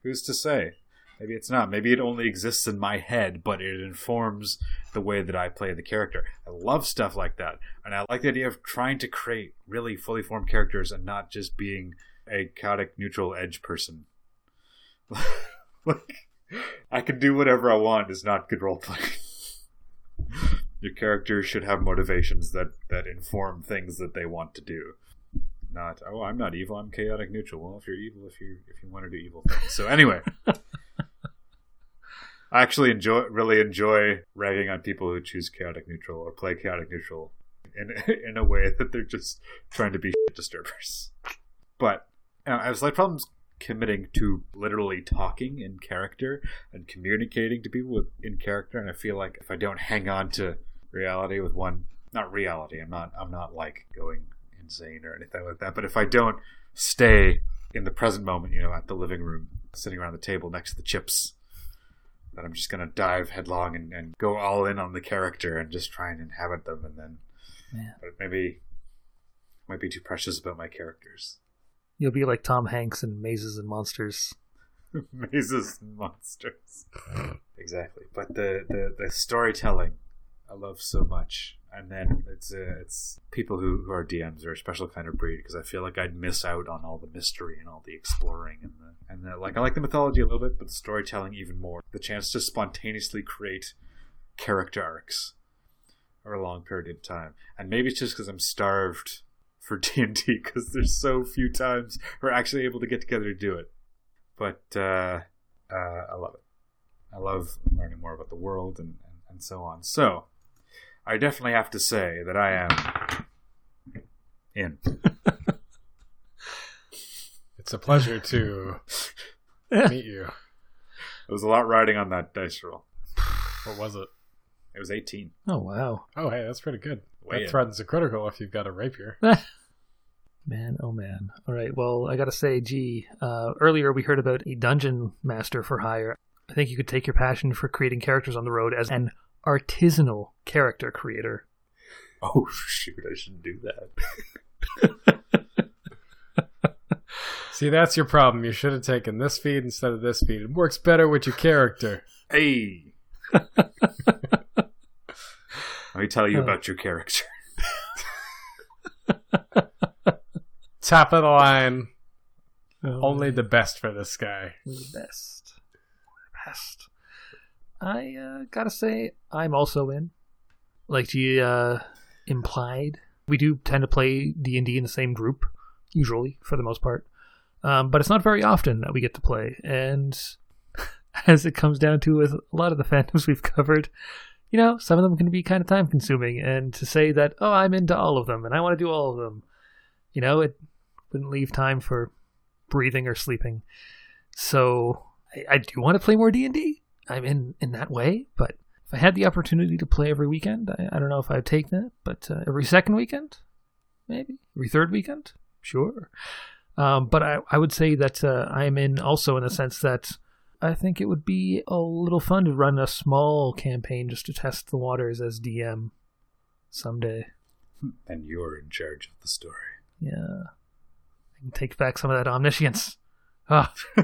Speaker 1: Who's to say? Maybe it's not. Maybe it only exists in my head, but it informs the way that I play the character. I love stuff like that. And I like the idea of trying to create really fully formed characters and not just being a chaotic neutral edge person. like, I can do whatever I want is not good role playing. Your character should have motivations that, that inform things that they want to do. Not, oh, I'm not evil, I'm chaotic neutral. Well, if you're evil, if you if you want to do evil things. So anyway, I actually enjoy really enjoy ragging on people who choose chaotic neutral or play chaotic neutral in in a way that they're just trying to be disturbers. But you know, I was like problems committing to literally talking in character and communicating to people with, in character, and I feel like if I don't hang on to reality with one, not reality, I'm not I'm not like going insane or anything like that. But if I don't stay in the present moment, you know, at the living room, sitting around the table next to the chips, that I'm just gonna dive headlong and, and go all in on the character and just try and inhabit them, and then
Speaker 2: Man.
Speaker 1: but maybe might be too precious about my characters.
Speaker 2: You'll be like Tom Hanks in Mazes and Monsters.
Speaker 1: Mazes and monsters. exactly. But the, the, the storytelling I love so much. And then it's uh, it's people who, who are DMs are a special kind of breed because I feel like I'd miss out on all the mystery and all the exploring and the and the, like I like the mythology a little bit, but the storytelling even more. The chance to spontaneously create character arcs over a long period of time, and maybe it's just because I'm starved for D and D because there's so few times we're actually able to get together to do it. but uh, uh, I love it. I love learning more about the world and, and, and so on. So, I definitely have to say that I am in.
Speaker 3: It's a pleasure to meet you.
Speaker 1: There was a lot riding on that dice roll.
Speaker 3: What was it?
Speaker 1: It was 18.
Speaker 2: Oh wow,
Speaker 3: Oh, hey, that's pretty good.
Speaker 1: Way
Speaker 3: that
Speaker 1: in.
Speaker 3: threatens a critical if you've got a rapier.
Speaker 2: man, oh man. All right, well, I gotta say, gee, uh, earlier we heard about a dungeon master for hire. I think you could take your passion for creating characters on the road as an artisanal character creator.
Speaker 1: Oh, shoot, I shouldn't do that.
Speaker 3: See, that's your problem. You should have taken this feed instead of this feed. It works better with your character.
Speaker 1: Hey! Let me tell you about your character.
Speaker 3: Top of the line.
Speaker 2: Oh,
Speaker 3: Only the best for this guy.
Speaker 2: the best. The Best. I uh, gotta say, I'm also in. Like you uh, implied, we do tend to play D and D in the same group, usually for the most part. Um, but it's not very often that we get to play, and as it comes down to with a lot of the fandoms we've covered, you know, some of them can be kind of time consuming. And to say that, oh, I'm into all of them and I want to do all of them, you know, it wouldn't leave time for breathing or sleeping. So I, I do you want to play more D and D. I'm in in that way, but if I had the opportunity to play every weekend, I, I don't know if I'd take that. But uh, every second weekend, maybe every third weekend, sure. Um, but I, I would say that uh, I'm in also in the sense that I think it would be a little fun to run a small campaign just to test the waters as DM someday.
Speaker 1: And you're in charge of the story.
Speaker 2: Yeah, I can take back some of that omniscience. Ah,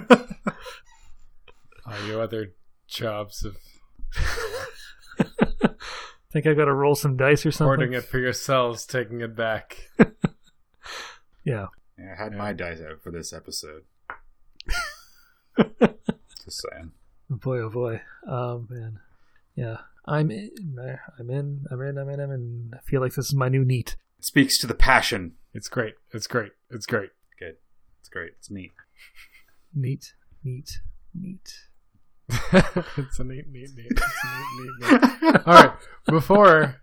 Speaker 3: All your other jobs of
Speaker 2: think I got to roll some dice or something.
Speaker 3: hoarding it for yourselves, taking it back.
Speaker 2: Yeah.
Speaker 1: Yeah, I had my dice out for this episode. Just saying.
Speaker 2: Oh, boy, oh boy. Oh man. Yeah. I'm in. I'm in. I'm in. I'm in. I'm in. I feel like this is my new neat.
Speaker 1: It speaks to the passion.
Speaker 3: It's great. It's great. It's great.
Speaker 1: Good. It's great. It's neat.
Speaker 2: Neat. Neat. Neat.
Speaker 3: It's a neat, neat, neat. It's a neat, neat, neat. All right. Before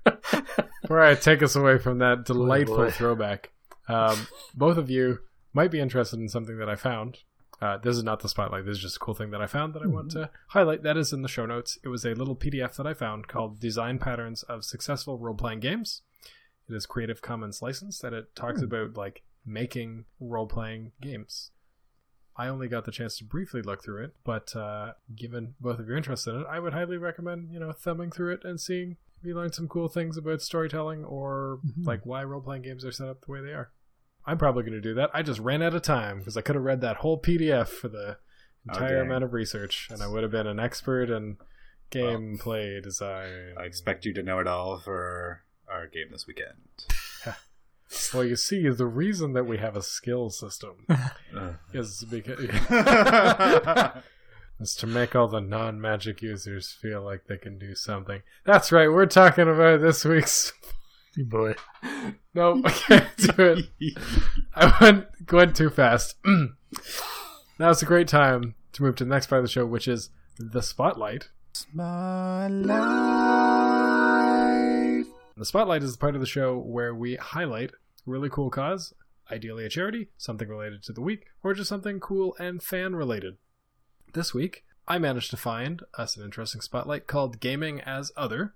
Speaker 3: before I take us away from that delightful
Speaker 2: boy.
Speaker 3: throwback, um, both of you might be interested in something that I found. Uh, this is not the spotlight. This is just a cool thing that I found that I want to highlight. That is in the show notes. It was a little PDF that I found called "Design Patterns of Successful Role Playing Games." It is Creative Commons licensed, and it talks
Speaker 2: Hmm.
Speaker 3: about like making role playing games. I only got the chance to briefly look through it, but uh, given both of your interest in it, I would highly recommend you know thumbing through it and seeing if you learn some cool things about storytelling or
Speaker 2: Mhm.
Speaker 3: like why role playing games are set up the way they are. I'm probably going to do that. I just ran out of time because I could have read that whole PDF for the entire
Speaker 1: dang.
Speaker 3: amount of research, and I would have been an expert in gameplay design.
Speaker 1: I expect you to know it all for our game this weekend.
Speaker 3: Well, you see, the reason that we have a skill system
Speaker 1: Uh.
Speaker 3: is because is to make all the non-magic users feel like they can do something. That's right. We're talking about this week's.
Speaker 2: Boy.
Speaker 3: No, I can't do it. I went went too fast. now it's a great time to move to the next part of the show, which is the spotlight. The spotlight is the part of the show where we highlight really cool cause, ideally a charity, something related to the week, or just something cool and fan related. This week, I managed to find us an interesting spotlight called Gaming as Other,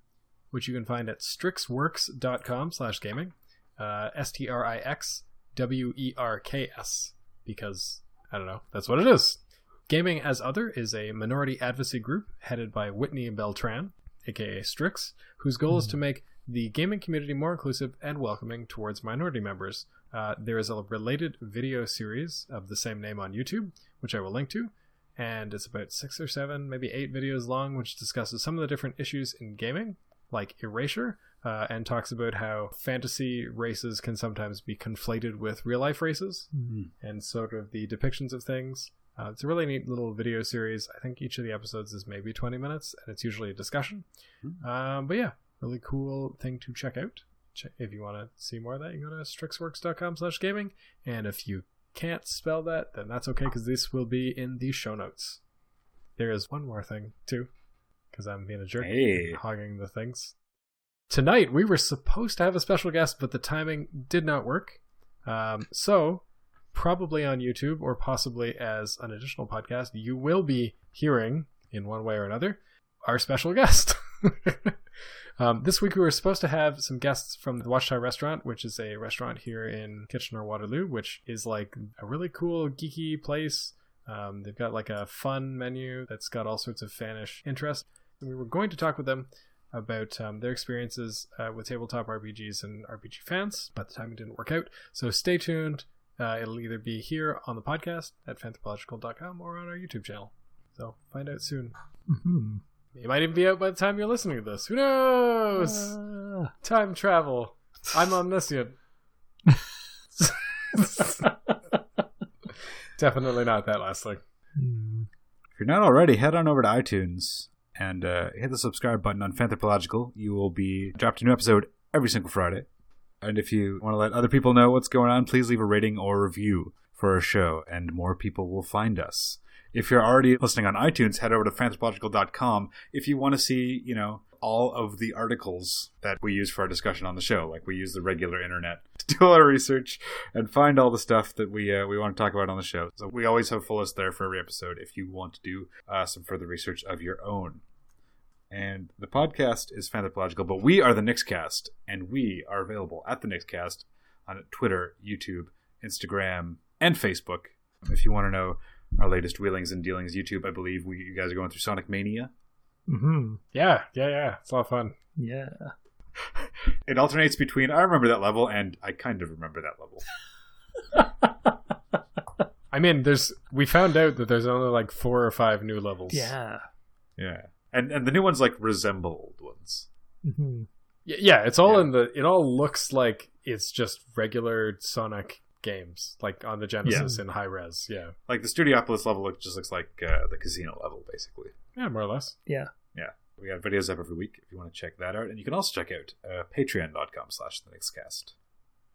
Speaker 3: which you can find at strixwerks.com slash gaming. Uh, S T R I X W E R K S, because I don't know, that's what it is. Gaming as Other is a minority advocacy group headed by Whitney Beltran, aka Strix, whose goal is to make the gaming community more inclusive and welcoming towards minority members. Uh, there is a related video series of the same name on YouTube, which I will link to, and it's about six or seven, maybe eight videos long, which discusses some of the different issues in gaming, like erasure, uh, and talks about how fantasy races can sometimes be conflated with real life races and sort of the depictions of things. Uh, it's a really neat little video series. I think each of the episodes is maybe 20 minutes, and it's usually a discussion. Um, but yeah, really cool thing to check out. If you want to see more of that, you go to strixwerks.com slash gaming. And if you can't spell that, then that's okay because this will be in the show notes. There is one more thing, too, because I'm being a jerk,
Speaker 1: Hey.
Speaker 3: hogging the things. Tonight, we were supposed to have a special guest, but the timing did not work. Um, so, probably on YouTube or possibly as an additional podcast, you will be hearing, in one way or another, our special guest. um, this week we were supposed to have some guests from the Watchtower Restaurant, which is a restaurant here in Kitchener Waterloo, which is like a really cool geeky place. Um, they've got like a fun menu that's got all sorts of fanish interest. And we were going to talk with them about um, their experiences uh, with tabletop RPGs and RPG fans, but the timing didn't work out. So stay tuned. Uh, it'll either be here on the podcast at fanthropological.com or on our YouTube channel. So find out soon.
Speaker 2: hmm
Speaker 3: It might even be out by the time you're listening to this. Who knows?
Speaker 2: Uh,
Speaker 3: Time travel. I'm omniscient. Definitely not that last thing.
Speaker 2: hmm.
Speaker 1: If you're not already, head on over to iTunes and uh, hit the subscribe button on Fanthropological. You will be dropped a new episode every single Friday. And if you want to let other people know what's going on, please leave a rating or review for our show, and more people will find us. If you're already listening on iTunes, head over to fanthropological.com if you want to see, you know, all of the articles that we use for our discussion on the show. Like we use the regular internet to do our research and find all the stuff that we uh, we want to talk about on the show. So we always have full list there for every episode if you want to do uh, some further research of your own. And the podcast is Fanthropological, but we are the Nixcast, and we are available at the Nixcast on Twitter, YouTube, Instagram, and Facebook. If you want to know our latest wheelings and dealings, YouTube, I believe we you guys are going through Sonic Mania.
Speaker 2: hmm
Speaker 3: Yeah, yeah, yeah. It's a lot of fun.
Speaker 2: Yeah.
Speaker 1: It alternates between I remember that level and I kind of remember that level.
Speaker 3: I mean, there's we found out that there's only like four or five new levels.
Speaker 2: Yeah.
Speaker 1: Yeah, and and the new ones like resemble old ones.
Speaker 2: hmm
Speaker 3: Y- yeah. It's all
Speaker 1: Yeah.
Speaker 3: in the. It all looks like it's just regular Sonic games, like on the Genesis in high res. Yeah,
Speaker 1: Like the Studiopolis level look, just looks like uh, the casino level, basically.
Speaker 3: yeah, more or less.
Speaker 2: Yeah.
Speaker 1: Yeah, we got videos up every week if you want to check that out, and you can also check out uh, Patreon.com/slash The Nixcast.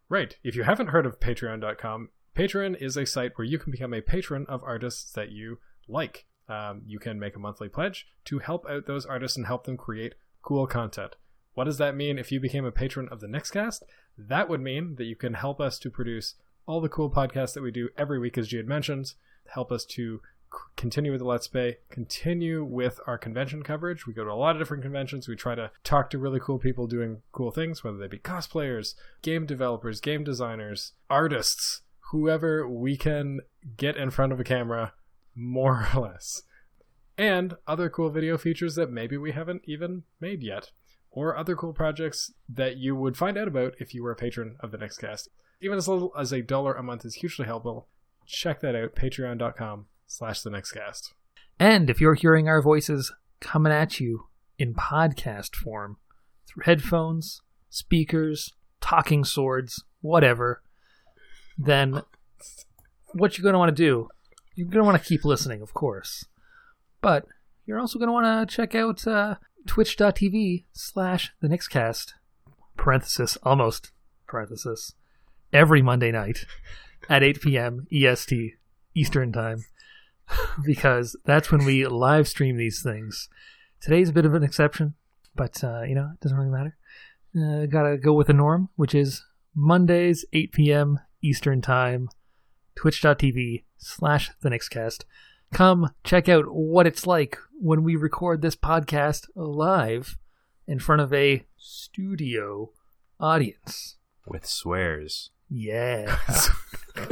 Speaker 3: Right. If you haven't heard of Patreon.com, Patreon is a site where you can become a patron of artists that you like. Um, you can make a monthly pledge to help out those artists and help them create cool content. What does that mean if you became a patron of the Nextcast? That would mean that you can help us to produce all the cool podcasts that we do every week, as G had mentioned, help us to continue with the Let's Play, continue with our convention coverage. We go to a lot of different conventions. We try to talk to really cool people doing cool things, whether they be cosplayers, game developers, game designers, artists, whoever we can get in front of a camera, more or less. And other cool video features that maybe we haven't even made yet, or other cool projects that you would find out about if you were a patron of the Nextcast. Even as little as a dollar a month is hugely helpful. Check that out, patreon.com slash the Nextcast.
Speaker 2: And if you're hearing our voices coming at you in podcast form through headphones, speakers, talking swords, whatever, then what you're going to want to do, you're going to want to keep listening, of course. But you're also going to want to check out uh, twitch.tv slash the Nixcast, parenthesis, almost, parenthesis, every Monday night at 8 p.m. EST, Eastern Time because that's when we live stream these things. Today's a bit of an exception, but uh, you know it doesn't really matter. Uh, gotta go with the norm, which is Mondays 8 p.m. Eastern Time, Twitch.tv slash the Nextcast. Come check out what it's like when we record this podcast live in front of a studio audience.
Speaker 1: With swears.
Speaker 2: Yeah.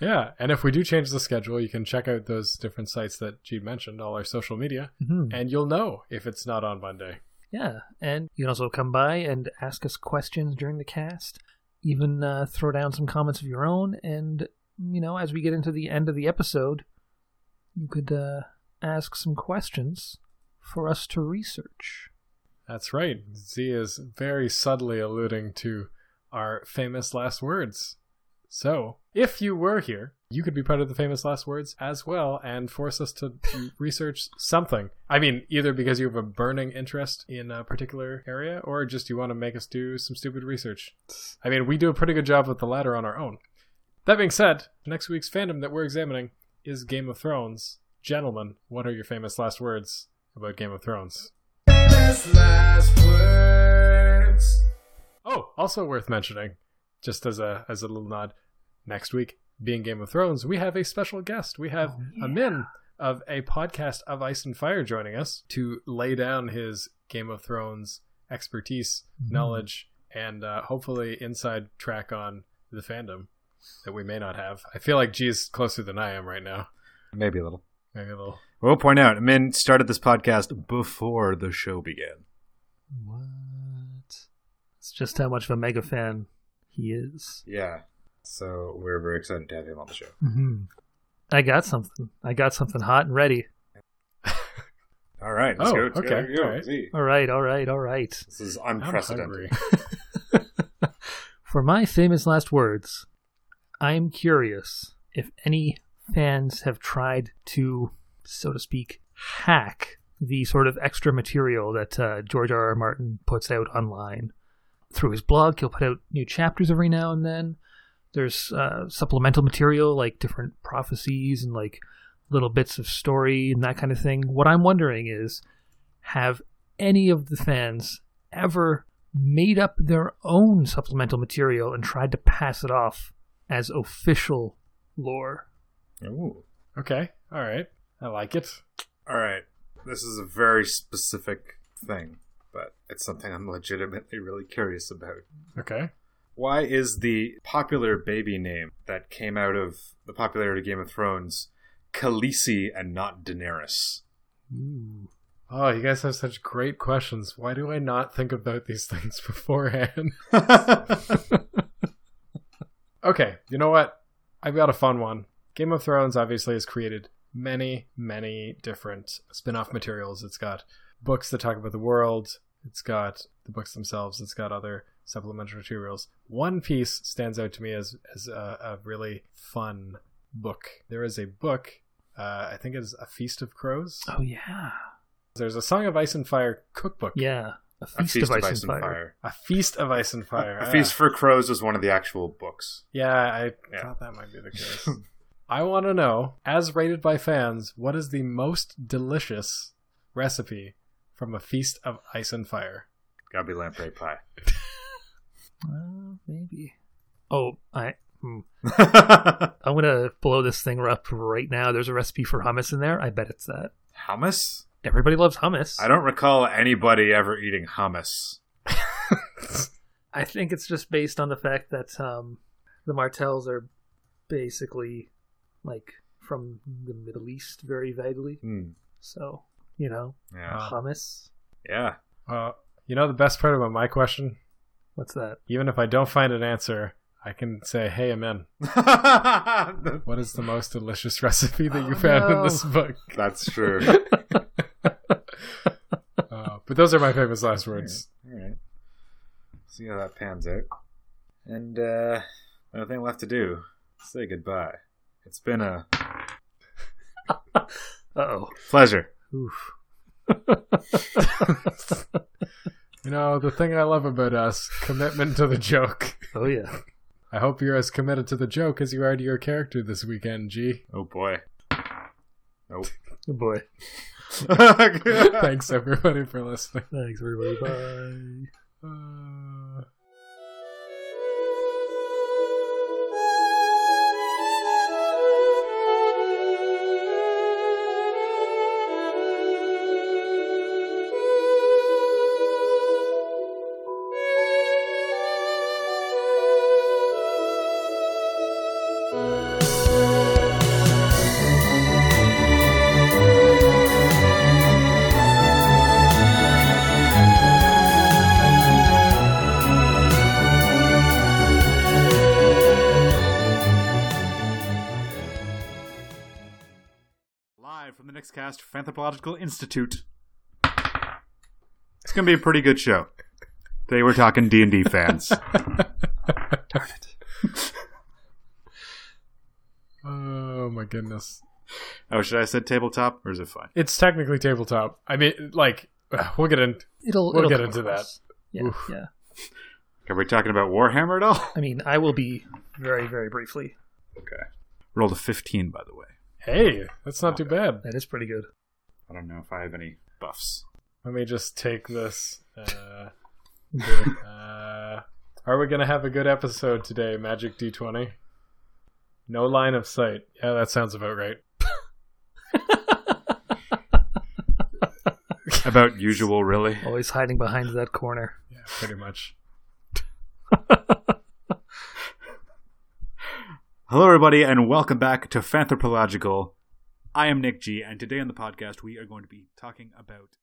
Speaker 3: Yeah, and if we do change the schedule, you can check out those different sites that G mentioned, all our social media,
Speaker 2: Mhm.
Speaker 3: and you'll know if it's not on Monday.
Speaker 2: Yeah, and you can also come by and ask us questions during the cast. Even uh, throw down some comments of your own, and you know, as we get into the end of the episode, you could uh, ask some questions for us to research.
Speaker 3: That's right. Z is very subtly alluding to our famous last words. So, if you were here, you could be part of the famous last words as well and force us to research something. I mean, either because you have a burning interest in a particular area or just you want to make us do some stupid research. I mean, we do a pretty good job with the latter on our own. That being said, next week's fandom that we're examining is Game of Thrones. Gentlemen, what are your famous last words about Game of Thrones? Oh, also worth mentioning, just as a as a little nod, next week, being Game of Thrones, we have a special guest. We have
Speaker 2: Oh,
Speaker 3: Amin of a podcast of Ice and Fire joining us to lay down his Game of Thrones expertise,
Speaker 2: Mhm.
Speaker 3: knowledge, and uh, hopefully inside track on the fandom that we may not have. I feel like G's closer than I am right now.
Speaker 1: Maybe a little.
Speaker 3: Maybe a little.
Speaker 1: We'll point out, Min started this podcast before the show began.
Speaker 2: What? It's just how much of a mega fan he is.
Speaker 1: Yeah. So we're very excited to have him on the show.
Speaker 2: hmm I got something. I got something hot and ready.
Speaker 1: All right. Let's
Speaker 3: Oh,
Speaker 1: go. Let's
Speaker 3: okay,
Speaker 1: let's go.
Speaker 3: all, right.
Speaker 2: all right. All right. All right.
Speaker 1: This is
Speaker 3: I'm
Speaker 1: unprecedented.
Speaker 2: For my famous last words, I'm curious if any fans have tried to, so to speak, hack the sort of extra material that uh, George R. R. Martin puts out online. Through his blog, he'll put out new chapters every now and then. There's uh, supplemental material like different prophecies and like little bits of story and that kind of thing. What I'm wondering is have any of the fans ever made up their own supplemental material and tried to pass it off as official lore?
Speaker 1: Ooh.
Speaker 3: okay, all right. I like it.
Speaker 1: All right. This is a very specific thing, but it's something I'm legitimately really curious about.
Speaker 3: Okay.
Speaker 1: Why is the popular baby name that came out of the popularity of Game of Thrones Khaleesi and not Daenerys?
Speaker 2: Ooh.
Speaker 3: Oh, you guys have such great questions. Why do I not think about these things beforehand? okay, you know what? I've got a fun one. Game of Thrones obviously has created many, many different spin off materials. It's got books that talk about the world, it's got the books themselves, it's got other supplementary materials. One piece stands out to me as, as a, a really fun book. There is a book, uh, I think it's A Feast of Crows.
Speaker 2: Oh yeah,
Speaker 3: There's a Song of Ice and Fire cookbook.
Speaker 2: yeah. A
Speaker 1: A
Speaker 2: feast, of ice, and fire.
Speaker 3: A Feast of Ice and Fire.
Speaker 1: A. Feast for Crows is one of the actual books.
Speaker 3: Yeah, I
Speaker 1: Yeah.
Speaker 3: thought that might be the case. I want to know, as rated by fans, what is the most delicious recipe from a Feast of Ice and Fire?
Speaker 1: Gotta be lamprey pie.
Speaker 2: Uh, maybe. Oh, I. Hmm. I'm gonna blow this thing up right now. There's a recipe for hummus in there. I bet it's that.
Speaker 1: hummus?
Speaker 2: Everybody loves hummus.
Speaker 1: I don't recall anybody ever eating hummus.
Speaker 2: I think it's just based on the fact that um, the Martells are basically like from the Middle East, very vaguely.
Speaker 1: Hmm.
Speaker 2: So you know,
Speaker 1: Yeah.
Speaker 3: Uh,
Speaker 2: hummus.
Speaker 1: Yeah.
Speaker 3: Uh, you know the best part about my question?
Speaker 2: What's that?
Speaker 3: Even if I don't find an answer, I can say, "Hey, Amin, what is the most delicious recipe that you
Speaker 2: Oh,
Speaker 3: found in this book?"
Speaker 1: That's true.
Speaker 3: Uh, but those are my famous last words.
Speaker 1: All right. See how that pans out. And uh nothing left to do. Say goodbye. It's been a
Speaker 2: Uh oh.
Speaker 1: pleasure.
Speaker 2: Oof.
Speaker 3: You know, the thing I love about us, commitment to the joke.
Speaker 2: Oh yeah.
Speaker 3: I hope you're as committed to the joke as you are to your character this weekend, G.
Speaker 1: Oh boy. Nope.
Speaker 2: Good boy.
Speaker 3: Thanks everybody for listening.
Speaker 2: Thanks everybody. Bye.
Speaker 3: Uh...
Speaker 1: Live from next cast for Anthropological Institute. It's gonna be a pretty good show. Today we're talking D and D fans.
Speaker 2: Darn it.
Speaker 3: oh my goodness.
Speaker 1: Oh, should I have said tabletop or is it fine?
Speaker 3: It's technically tabletop. I mean, like, we'll get in.
Speaker 2: It'll.
Speaker 3: We'll
Speaker 2: it'll
Speaker 3: get into
Speaker 2: across. Yeah.
Speaker 3: Oof.
Speaker 2: Yeah.
Speaker 1: Are we talking about Warhammer at all?
Speaker 2: I mean, I will be very, very briefly.
Speaker 1: Okay. Rolled a 15, by the way.
Speaker 3: Hey, that's not too bad.
Speaker 2: That is pretty good.
Speaker 1: I don't know if I have any buffs.
Speaker 3: Let me just take this. Uh, uh, are we gonna have a good episode today, Magic D20? No line of sight. Yeah, that sounds about right.
Speaker 1: About usual, really.
Speaker 2: Always hiding behind that corner.
Speaker 3: Yeah, pretty much.
Speaker 1: Hello, everybody, and welcome back to Fanthropological. I am Nick G, and today on the podcast we are going to be talking about